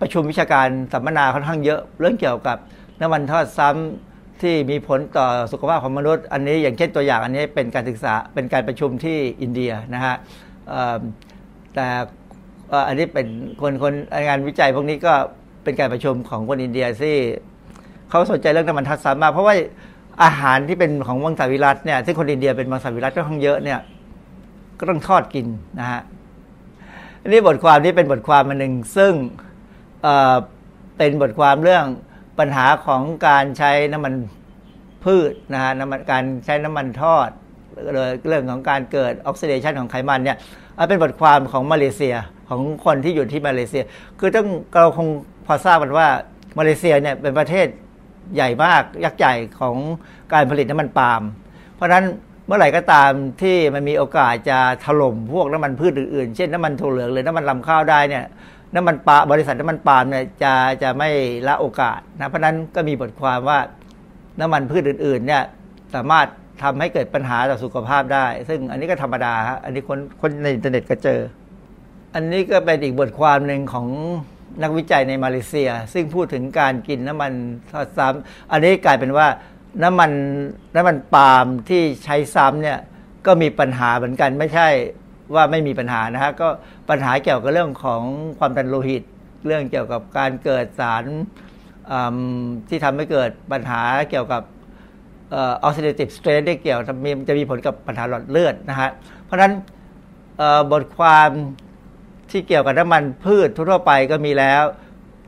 [SPEAKER 10] ประชุมวิชาการสัมมนาค่อนข้างเยอะ เรื่องเกี่ยวกับน้ำมันทอดซ้ำที่มีผลต่อสุขภาพของมนุษย์ อันนี้อย่างเช่นตัวอย่างอันนี้เป็นการศึกษาเป็นการประชุมที่อินเดียนะฮะแต่อันนี้เป็นคนคนงานวิจัยพวกนี้ก็เป็นการประชุมของคนอินเดียที่เขาสนใจเรื่องน้ำมันทอดซ้ำมากเพราะว่าอาหารที่เป็นของมังสวิรัตเนี่ยซึ่งคนอินเดียเป็นมังสวิรัตก็ค่อนข้างเยอะเนี่ยก็ต้องทอดกินนะฮะ อันนี้บทความนี้เป็นบทความอันหนึ่งซึ่งเเป็นบทความเรื่องปัญหาของการใช้น้ำมันพืชนะฮะน้ำมันการใช้น้ำมันทอดเลยเรื่องของการเกิดออกซิเดชันของไขมันเนี่ยเอาเป็นบทความของมาเลเซียของคนที่อยู่ที่มาเลเซีย คือต้องเราคงพอทราบกันว่ามาเลเซียเนี่ยเป็นประเทศใหญ่มากยักษ์ใหญ่ของการผลิตน้ำมันปาล์มเพราะฉะนั้น เมื่อไหร่ก็ตามที่มันมีโอกาสจะถล่มพวกน้ำมันพืชอื่นๆ เช่นน้ำมันถั่วเหลืองหรือน้ำมันลำข้าวได้เนี่ยน้ำมันปาบริษัทน้ำมันปาล์มเนี่ยจะจะไม่ละโอกาสนะเพราะนั้นก็มีบทความว่าน้ำมันพืชอื่นๆเนี่ยสามารถทำให้เกิดปัญหาต่อสุขภาพได้ ซึ่งอันนี้ก็ธรรมดาฮะอันนี้คนคนในอินเทอร์เน็ตก็เจอ อันนี้ก็เป็นอีกบทความหนึ่งของนักวิจัยในมาเลเซีย ซึ่งพูดถึงการกินน้ำมันทอดซ้ำอันนี้กลายเป็นว่า น้ำมันน้ำมันปาล์มที่ใช้ซ้ำเนี่ยก็มีปัญหาเหมือนกันไม่ใช่ว่าไม่มีปัญหานะฮะก็ปัญหาเกี่ยวกับเรื่องของความดันโลหิต เรื่องเกี่ยวกับการเกิดสารที่ทำให้เกิดปัญหาเกี่ยวกับออซิเดติฟสเตรสได้เกี่ยวมีจะมีผลกับปัญหาหลอดเลือดนะฮะเพราะฉะนั้นบทความที่เกี่ยวกับน้ำมันพืชทั่วไปก็มีแล้ว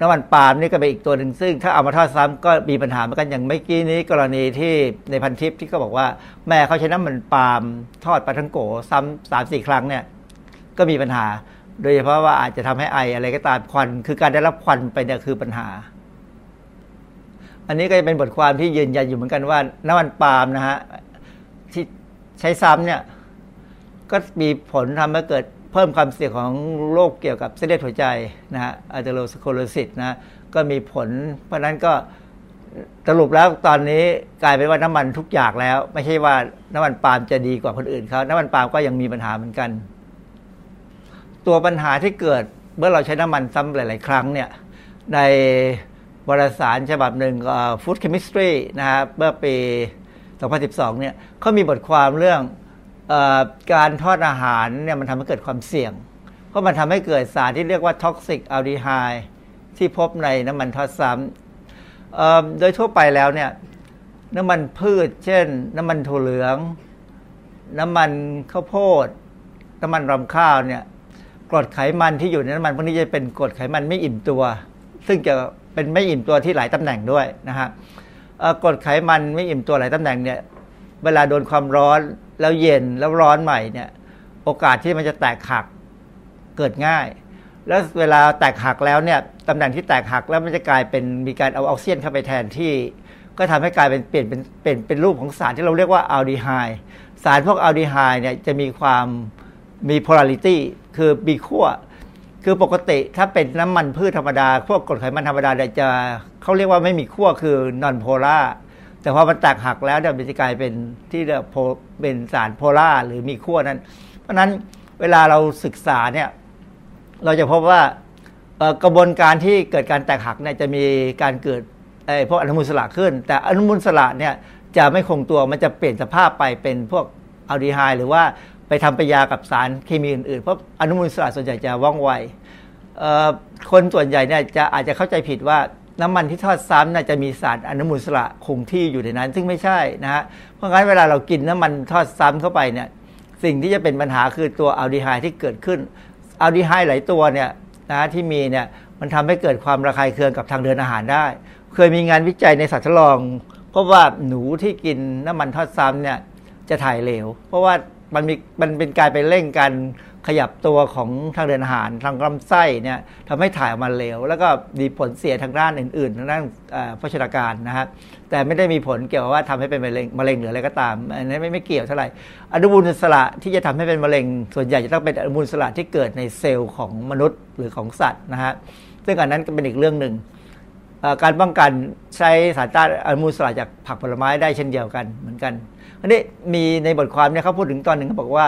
[SPEAKER 10] น้ำมันปาล์มนี่ก็เป็นอีกตัวหนึ่งซึ่ง ถ้าเอามาทอดซ้ำก็มีปัญหาเหมือนกันอย่างเมื่อกี้นี้กรณีที่ในพันทิปที่ก็บอกว่าแม่เขาใช้น้ำมันปาล์มทอดปลาทังโกซ้ำสามสี่ครั้งเนี่ยก็มีปัญหา โดยเฉพาะว่าอาจจะทำให้ไออะไรก็ตามควัน คือการได้รับควันไปเนี่ยคือปัญหา อันนี้ก็จะเป็นบทความที่ยืนยันอยู่เหมือนกันว่า น้ำมันปาล์มนะฮะที่ใช้ซ้ำเนี่ยก็มีผลทำให้เกิด เพิ่มความเสี่ยงของโรคเกี่ยวกับเส้นเลือดหัวใจนะฮะอะเทโรสโคโลซิสนะก็มีผล เพราะนั้นก็สรุปแล้วตอนนี้กลายเป็นว่าน้ำมันทุกอย่างแล้ว ไม่ใช่ว่าน้ำมันปาล์มจะดีกว่าคนอื่นเขาน้ำมันปาล์มก็ยังมีปัญหาเหมือนกัน ตัวปัญหาที่เกิดเมื่อเราใช้น้ำมันซ้ำหลาย ๆ ครั้งเนี่ยในวารสารฉบับหนึ่งเอ่อ Food Chemistry นะฮะเมื่อปี 2012 เนี่ยเขามีบทความเรื่อง การทอดอาหารเนี่ยมันทำให้เกิดความเสี่ยง เพราะมันทำให้เกิดสารที่เรียกว่า toxic aldehyde ที่พบในน้ำมันทอดซ้ำโดยทั่วไปแล้วเนี่ยน้ำมันพืช เช่น น้ำมันถั่วเหลือง น้ำมันข้าวโพด น้ำมันรำข้าวเนี่ยกรดไขมันที่อยู่ในน้ำมันพวกนี้จะเป็นกรดไขมันไม่อิ่มตัว ซึ่งจะเป็นไม่อิ่มตัวที่หลายตำแหน่งด้วยนะฮะกรดไขมันไม่อิ่มตัวหลายตำแหน่งเนี่ยเวลาโดนความร้อน แล้วเย็นแล้วร้อนใหม่เนี่ย โอกาสที่มันจะแตกหักเกิดง่าย แล้วเวลาแตกหักแล้วเนี่ยตำแหน่งที่แตกหักแล้วมันจะกลายเป็นมีการเอาออกซิเจนเข้าไปแทนที่ ก็ทำให้กลายเป็นเปลี่ยนเป็นเป็นเป็นรูปของสารที่เราเรียกว่าอัลดีไฮด์สารพวกอัลดีไฮด์เนี่ยจะมีความมี polarity คือมีขั้วคือปกติถ้าเป็นน้ำมันพืชธรรมดาพวกกรดไขมันธรรมดาเนี่ยจะเขาเรียกว่าไม่มีขั้วคือ non-polar แต่พอมันแตกหักแล้วเนี่ยมันจะกลายเป็นที่เรียกโพเป็นสาร polar หรือมีขั้วนั้น เพราะฉะนั้นเวลาเราศึกษาเนี่ยเราจะพบว่ากระบวนการที่เกิดการแตกหักเนี่ยจะมีการเกิดไอ้พวกอนุมูลอิสระขึ้น แต่อนุมูลอิสระเนี่ยจะไม่คงตัวมันจะเปลี่ยนสภาพไปเป็นพวกอัลดีไฮด์หรือว่าไปทำปฏิกิริยากับสารเคมีอื่นๆ เพราะอนุมูลอิสระส่วนใหญ่จะว่องไวคนส่วนใหญ่เนี่ยจะอาจจะเข้าใจผิดว่า น้ำมันที่ทอดซ้ำน่าจะมีสารอนุมูลอิสระคงที่อยู่ในนั้น ซึ่งไม่ใช่นะฮะเพราะงั้นเวลาเรากินน้ำมันทอดซ้ำเข้าไปเนี่ยสิ่งที่จะเป็นปัญหาคือตัวอัลดีไฮด์ที่เกิดขึ้นอัลดีไฮด์หลายตัวเนี่ยนะที่มีเนี่ยมันทำให้เกิดความระคายเคืองกับทางเดินอาหารได้ เคยมีงานวิจัยในสัตว์ทดลองพบว่าหนูที่กินน้ำมันทอดซ้ำเนี่ยจะถ่ายเหลว เพราะว่ามันมีมันเป็นการไปเร่งการ ขยับตัวของทางเดินอาหารทางลำไส้เนี่ยทำให้ถ่ายออกมาเหลวแล้วก็มีผลเสียทางด้านอื่นๆ ทางด้านโภชนาการนะฮะแต่ไม่ได้มีผลเกี่ยวกับว่าทำให้เป็นมะเร็งมะเร็งหรืออะไรก็ตามอันนี้ไม่ไม่เกี่ยวเท่าไหร่อนุมูลอิสระที่จะทำให้เป็นมะเร็ง ส่วนใหญ่จะต้องเป็นอนุมูลอิสระที่เกิดในเซลล์ของมนุษย์หรือของสัตว์นะฮะซึ่งอันนั้นก็เป็นอีกเรื่องหนึ่งการป้องกันใช้สารต้านอนุมูลอิสระจากผักผลไม้ได้เช่นเดียวกันเหมือนกันอันนี้มีในบทความเนี่ยเขาพูดถึงตอนหนึ่งเขาบอกว่า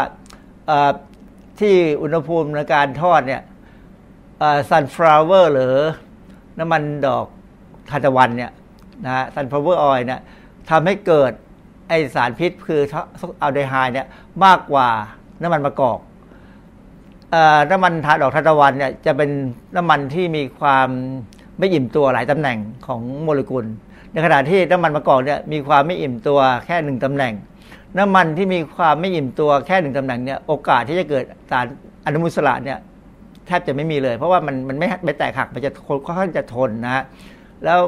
[SPEAKER 10] ที่อุณหภูมิในการทอดเนี่ย sunflower หรือน้ำมันดอกทานตะวันเนี่ยนะฮะ sunflower oil เนี่ยทำให้เกิดไอ้สารพิษคืออัลดีไฮด์เนี่ยมากกว่าน้ำมันมะกอก เออน้ำมันดอกทานตะวันเนี่ยจะเป็นน้ำมันที่มีความไม่อิ่มตัวหลายตำแหน่งของโมเลกุล ในขณะที่น้ำมันมะกอกเนี่ยมีความไม่อิ่มตัวแค่หนึ่งตำแหน่ง น้ำมันที่มีความไม่อิ่มตัวแค่หนึ่งตำแหน่งเนี่ยโอกาสที่จะเกิดสารอนุมูลอิสระเนี่ยแทบจะไม่มีเลย เพราะว่ามันมันไม่ไม่แตกหักมันจะค่อนข้างจะทนนะฮะแล้ว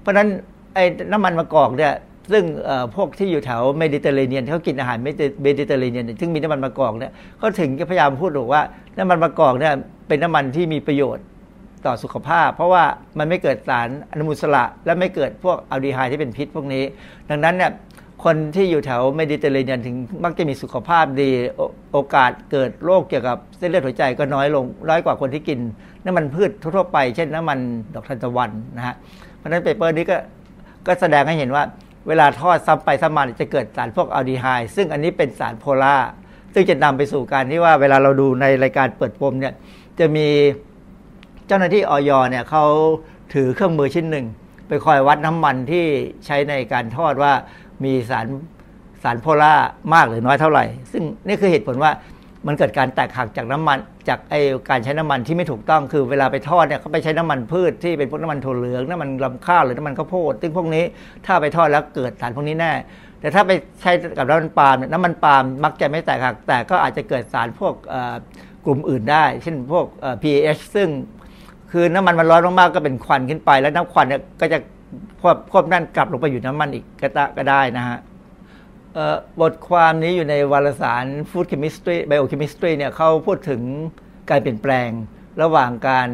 [SPEAKER 10] เพราะฉะนั้นไอ้น้ำมันมะกอกเนี่ยซึ่งเอ่อพวกที่อยู่แถวเมดิเตอร์เรเนียนเขากินอาหารเมดิเตอร์เรเนียนซึ่งมีน้ำมันมะกอกเนี่ยเขาถึงจะพยายามพูดบอกว่าน้ำมันมะกอกเนี่ยเป็นน้ำมันที่มีประโยชน์ต่อสุขภาพ เพราะว่ามันไม่เกิดสารอนุมูลอิสระและไม่เกิดพวกอัลดีไฮด์ที่เป็นพิษพวกนี้ ดังนั้นเนี่ย คนที่อยู่แถวเมดิเตอร์เรเนียนถึงมักจะมีสุขภาพดีโอโอกาสเกิดโรคเกี่ยวกับเส้นเลือดหัวใจก็น้อยลงน้อยกว่าคนที่กินน้ำมันพืชทั่วไป เช่นน้ำมันดอกทานตะวันนะฮะเพราะฉะนั้น paper นี้ก็ก็แสดงให้เห็นว่า เวลาทอดซ้ำไปซ้ำมาจะเกิดสารพวกอัลดีไฮด์ซึ่งอันนี้เป็นสาร polarซึ่งจะนำไปสู่การที่ว่าเวลาเราดูในรายการเปิดปมเนี่ยจะมีเจ้าหน้าที่ออยเนี่ยเขาถือเครื่องมือชิ้นหนึ่งไปคอยวัดน้ำมันที่ใช้ในการทอดว่า มีสารสารโพลามากหรือน้อยเท่าไหร่ ซึ่งนี่คือเหตุผลว่ามันเกิดการแตกหักจากน้ำมัน จากไอการใช้น้ำมันที่ไม่ถูกต้องคือเวลาไปทอดเนี่ยเขาไปใช้น้ำมันพืชที่เป็นพวกน้ำมันถั่วเหลืองน้ำมันลำข้าวหรือน้ำมันข้าวโพดซึ่งพวกนี้ถ้าไปทอดแล้วเกิดสารพวกนี้แน่ แต่ถ้าไปใช้กับน้ำมันปาล์มเนี่ยน้ำมันปาล์มมักจะไม่แตกหัก แต่ก็อาจจะเกิดสารพวกกลุ่มอื่นได้ เช่นพวกเอ่อ PAH ซึ่งคือน้ำมันมันร้อนมากๆก็เป็นควันขึ้นไป แล้วน้ำควันเนี่ยก็จะ ควบควบนั่นกลับลงไปอยู่น้ำมันอีกก็ตะก็ได้นะฮะบทความนี้อยู่ในวารสาร Food Chemistry Biochemistry เนี่ยเขาพูดถึงการเปลี่ยนแปลงระหว่างการ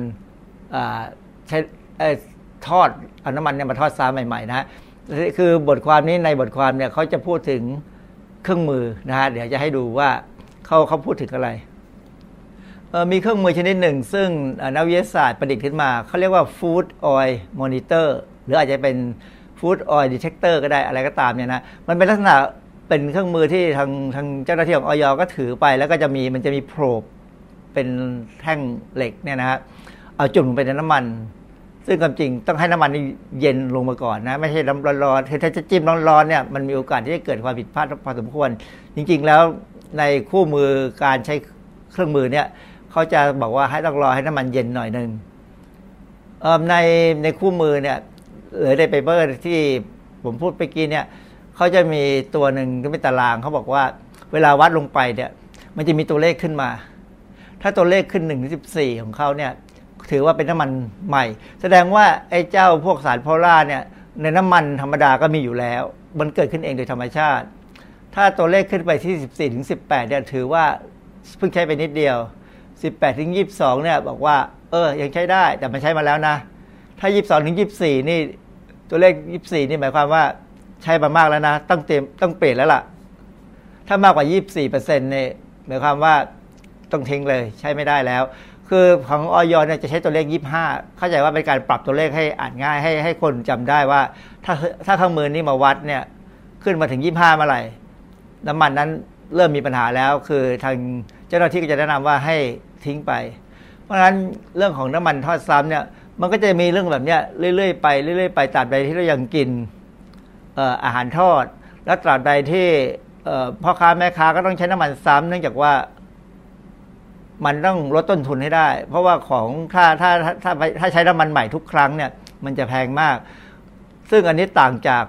[SPEAKER 10] ใช้ทอดเอาน้ำมันเนี่ยมาทอดซ้ำใหม่ๆนะฮะคือบทความนี้ในบทความเนี่ยเขาจะพูดถึงเครื่องมือนะฮะเดี๋ยวจะให้ดูว่าเขาเขาพูดถึงอะไร มีเครื่องมือชนิดหนึ่ง ซึ่งนักวิทยาศาสตร์ประดิษฐ์ขึ้นมา เขาเรียกว่า Food Oil Monitor รืออาจจะเป็น Food Oil Detector ก็ได้อะไรก็ตามเนี่ยนะมันเป็นลักษณะเป็นเครื่องมือที่ทางทางเจ้าหน้าที่ของออยก็ถือไป แล้วก็จะมีมันจะมีโพรบเป็นแท่งเหล็กเนี่ยนะฮะเอาจุ่มลงไปในน้ำมัน ซึ่งความจริงต้องให้น้ำมันนี่เย็นลงมาก่อนนะ ไม่ใช่น้ำร้อนๆถ้าจะจิ้มร้อนๆเนี่ยมันมีโอกาสที่จะเกิดความผิดพลาดพอสมควร จริง ๆ แล้วในคู่มือการใช้เครื่องมือเนี่ยเขาจะบอกว่าให้ต้องรอให้น้ำมันเย็นหน่อยหนึ่งเออในในคู่มือเนี่ย หรือใน paper ที่ผมพูดไปเมื่อกี้เนี่ยเขาจะมีตัวหนึ่งก็เป็นตารางเขาบอกว่า เวลาวัดลงไปเนี่ยมันจะมีตัวเลขขึ้นมา ถ้าตัวเลขขึ้น1นึ่งสิบสี่ของเขาเนี่ยถือว่าเป็นน้ำมันใหม่ แสดงว่าไอ้เจ้าพวกสารโพล่าเนี่ยในน้ำมันธรรมดาก็มีอยู่แล้ว มันเกิดขึ้นเองโดยธรรมชาติ ถ้าตัวเลขขึ้นไปที่ 14ถึง18เนี่ยถือว่าเพิ่งใช้ไปนิดเดียว 18ถึง22เนี่ยบอกว่า เออ ยังใช้ได้แต่มันใช้มาแล้วนะ ถ้า 22ถึง24 นี่ ตัวเลข 24 นี่หมายความว่าใช้มามากแล้วนะ ต้องเตรียมต้องเปลี่ยนแล้วล่ะ ถ้ามากกว่า 24เปอร์เซ็นต์เนี่ยหมายความว่าต้องทิ้งเลยใช้ไม่ได้แล้ว คือของออยเนี่ยจะใช้ตัวเลข 25 เข้าใจว่าเป็นการปรับตัวเลขให้อ่านง่ายให้ให้คนจำได้ว่า ถ้าถ้าเครื่องมือนี้มาวัดเนี่ยขึ้นมาถึง 25เมื่อไหร่น้ำมันนั้นเริ่มมีปัญหาแล้ว คือทางเจ้าหน้าที่ก็จะแนะนำว่าให้ทิ้งไป เพราะฉะนั้นเรื่องของน้ำมันทอดซ้ำเนี่ย มันก็จะมีเรื่องแบบเนี้ยเรื่อยๆไปเรื่อยๆไปตราบใดที่เรายังกินเอออาหารทอด และตราบใดที่พ่อค้าแม่ค้าก็ต้องใช้น้ำมันซ้ำเนื่องจากว่ามันต้องลดต้นทุนให้ได้ เพราะว่าของถ้าถ้าถ้าถ้าถ้าใช้น้ำมันใหม่ทุกครั้งเนี่ย มันจะแพงมาก ซึ่งอันนี้ต่างจาก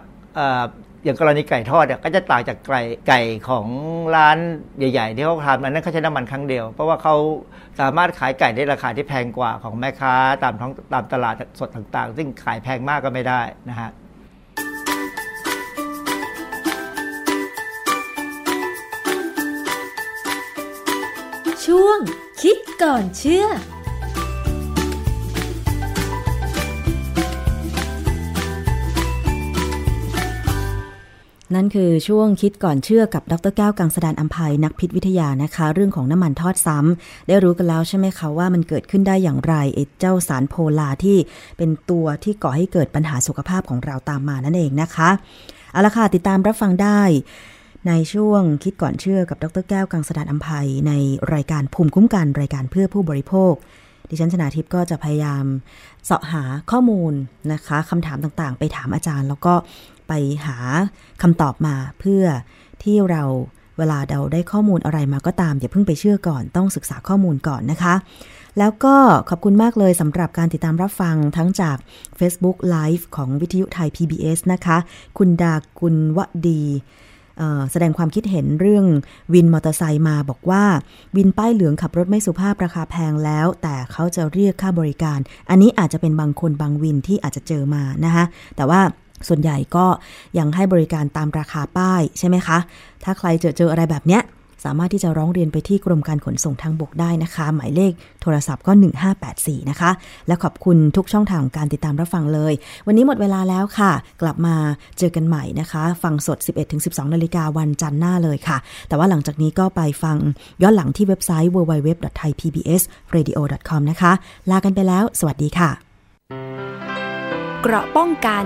[SPEAKER 10] อย่างกรณีไก่ทอดเนี่ยก็จะต่างจากไก่ไก่ของร้านใหญ่ ๆ ที่เขาทำอันนั้นเขาใช้น้ำมันครั้งเดียว เพราะว่าเขาสามารถขายไก่ได้ราคาที่แพงกว่าของแม่ค้าตามท้องตามตลาดสดต่างๆ ซึ่งขายแพงมากก็ไม่ได้นะฮะ
[SPEAKER 11] ช่วงคิดก่อนเชื่อ
[SPEAKER 1] นั่นคือช่วงคิดก่อนเชื่อกับดรแก้วกังสดานอัมภัยนักพิษวิทยานะคะ เรื่องของน้ำมันทอดซ้ำได้รู้กันแล้วใช่ไหมคะว่ามันเกิดขึ้นได้อย่างไรไอ้เจ้าสารโพลาที่เป็นตัวที่ก่อให้เกิดปัญหาสุขภาพของเราตามมานั่นเองนะคะเอาละค่ะติดตามรับฟังได้ ในช่วงคิดก่อนเชื่อกับดรแก้วกังสดานอัมภัยในรายการภูมิคุ้มกันรายการเพื่อผู้บริโภคดิฉันชนาทิพย์ก็จะพยายามเสาะหาข้อมูลนะคะคำถามต่างๆ ไปถามอาจารย์ แล้วก็ ไปหาคำตอบมาเพื่อที่เราเวลาเราได้ข้อมูลอะไรมาก็ตามอย่าเพิ่งไปเชื่อก่อนต้องศึกษาข้อมูลก่อนนะคะ แล้วก็ขอบคุณมากเลยสำหรับการติดตามรับฟังทั้งจาก Facebook Live ของวิทยุไทย PBS นะคะ คุณดากุลวดีแสดงความคิดเห็นเรื่องวินมอเตอร์ไซค์มาบอกว่า วินป้ายเหลืองขับรถไม่สุภาพราคาแพงแล้ว แต่เขาจะเรียกค่าบริการ อันนี้อาจจะเป็นบางคนบางวินที่อาจจะเจอมานะคะแต่ว่า ส่วนใหญ่ก็ยังให้บริการตามราคาป้ายใช่ไหมคะ ถ้าใครเจอเจออะไรแบบเนี้ย สามารถที่จะร้องเรียนไปที่กรมการขนส่งทางบกได้นะคะ หมายเลขโทรศัพท์ก็ 1584 นะคะ และขอบคุณทุกช่องทางของการติดตามรับฟังเลย วันนี้หมดเวลาแล้วค่ะ กลับมาเจอกันใหม่นะคะ ฟังสด 11-12 นาฬิกาวันจันทร์หน้าเลยค่ะ แต่ว่าหลังจากนี้ก็ไปฟังย้อนหลังที่เว็บไซต์ www.thaipbsradio.com นะคะ ลากันไปแล้ว สวัสดีค่ะ
[SPEAKER 12] เกราะป้องกัน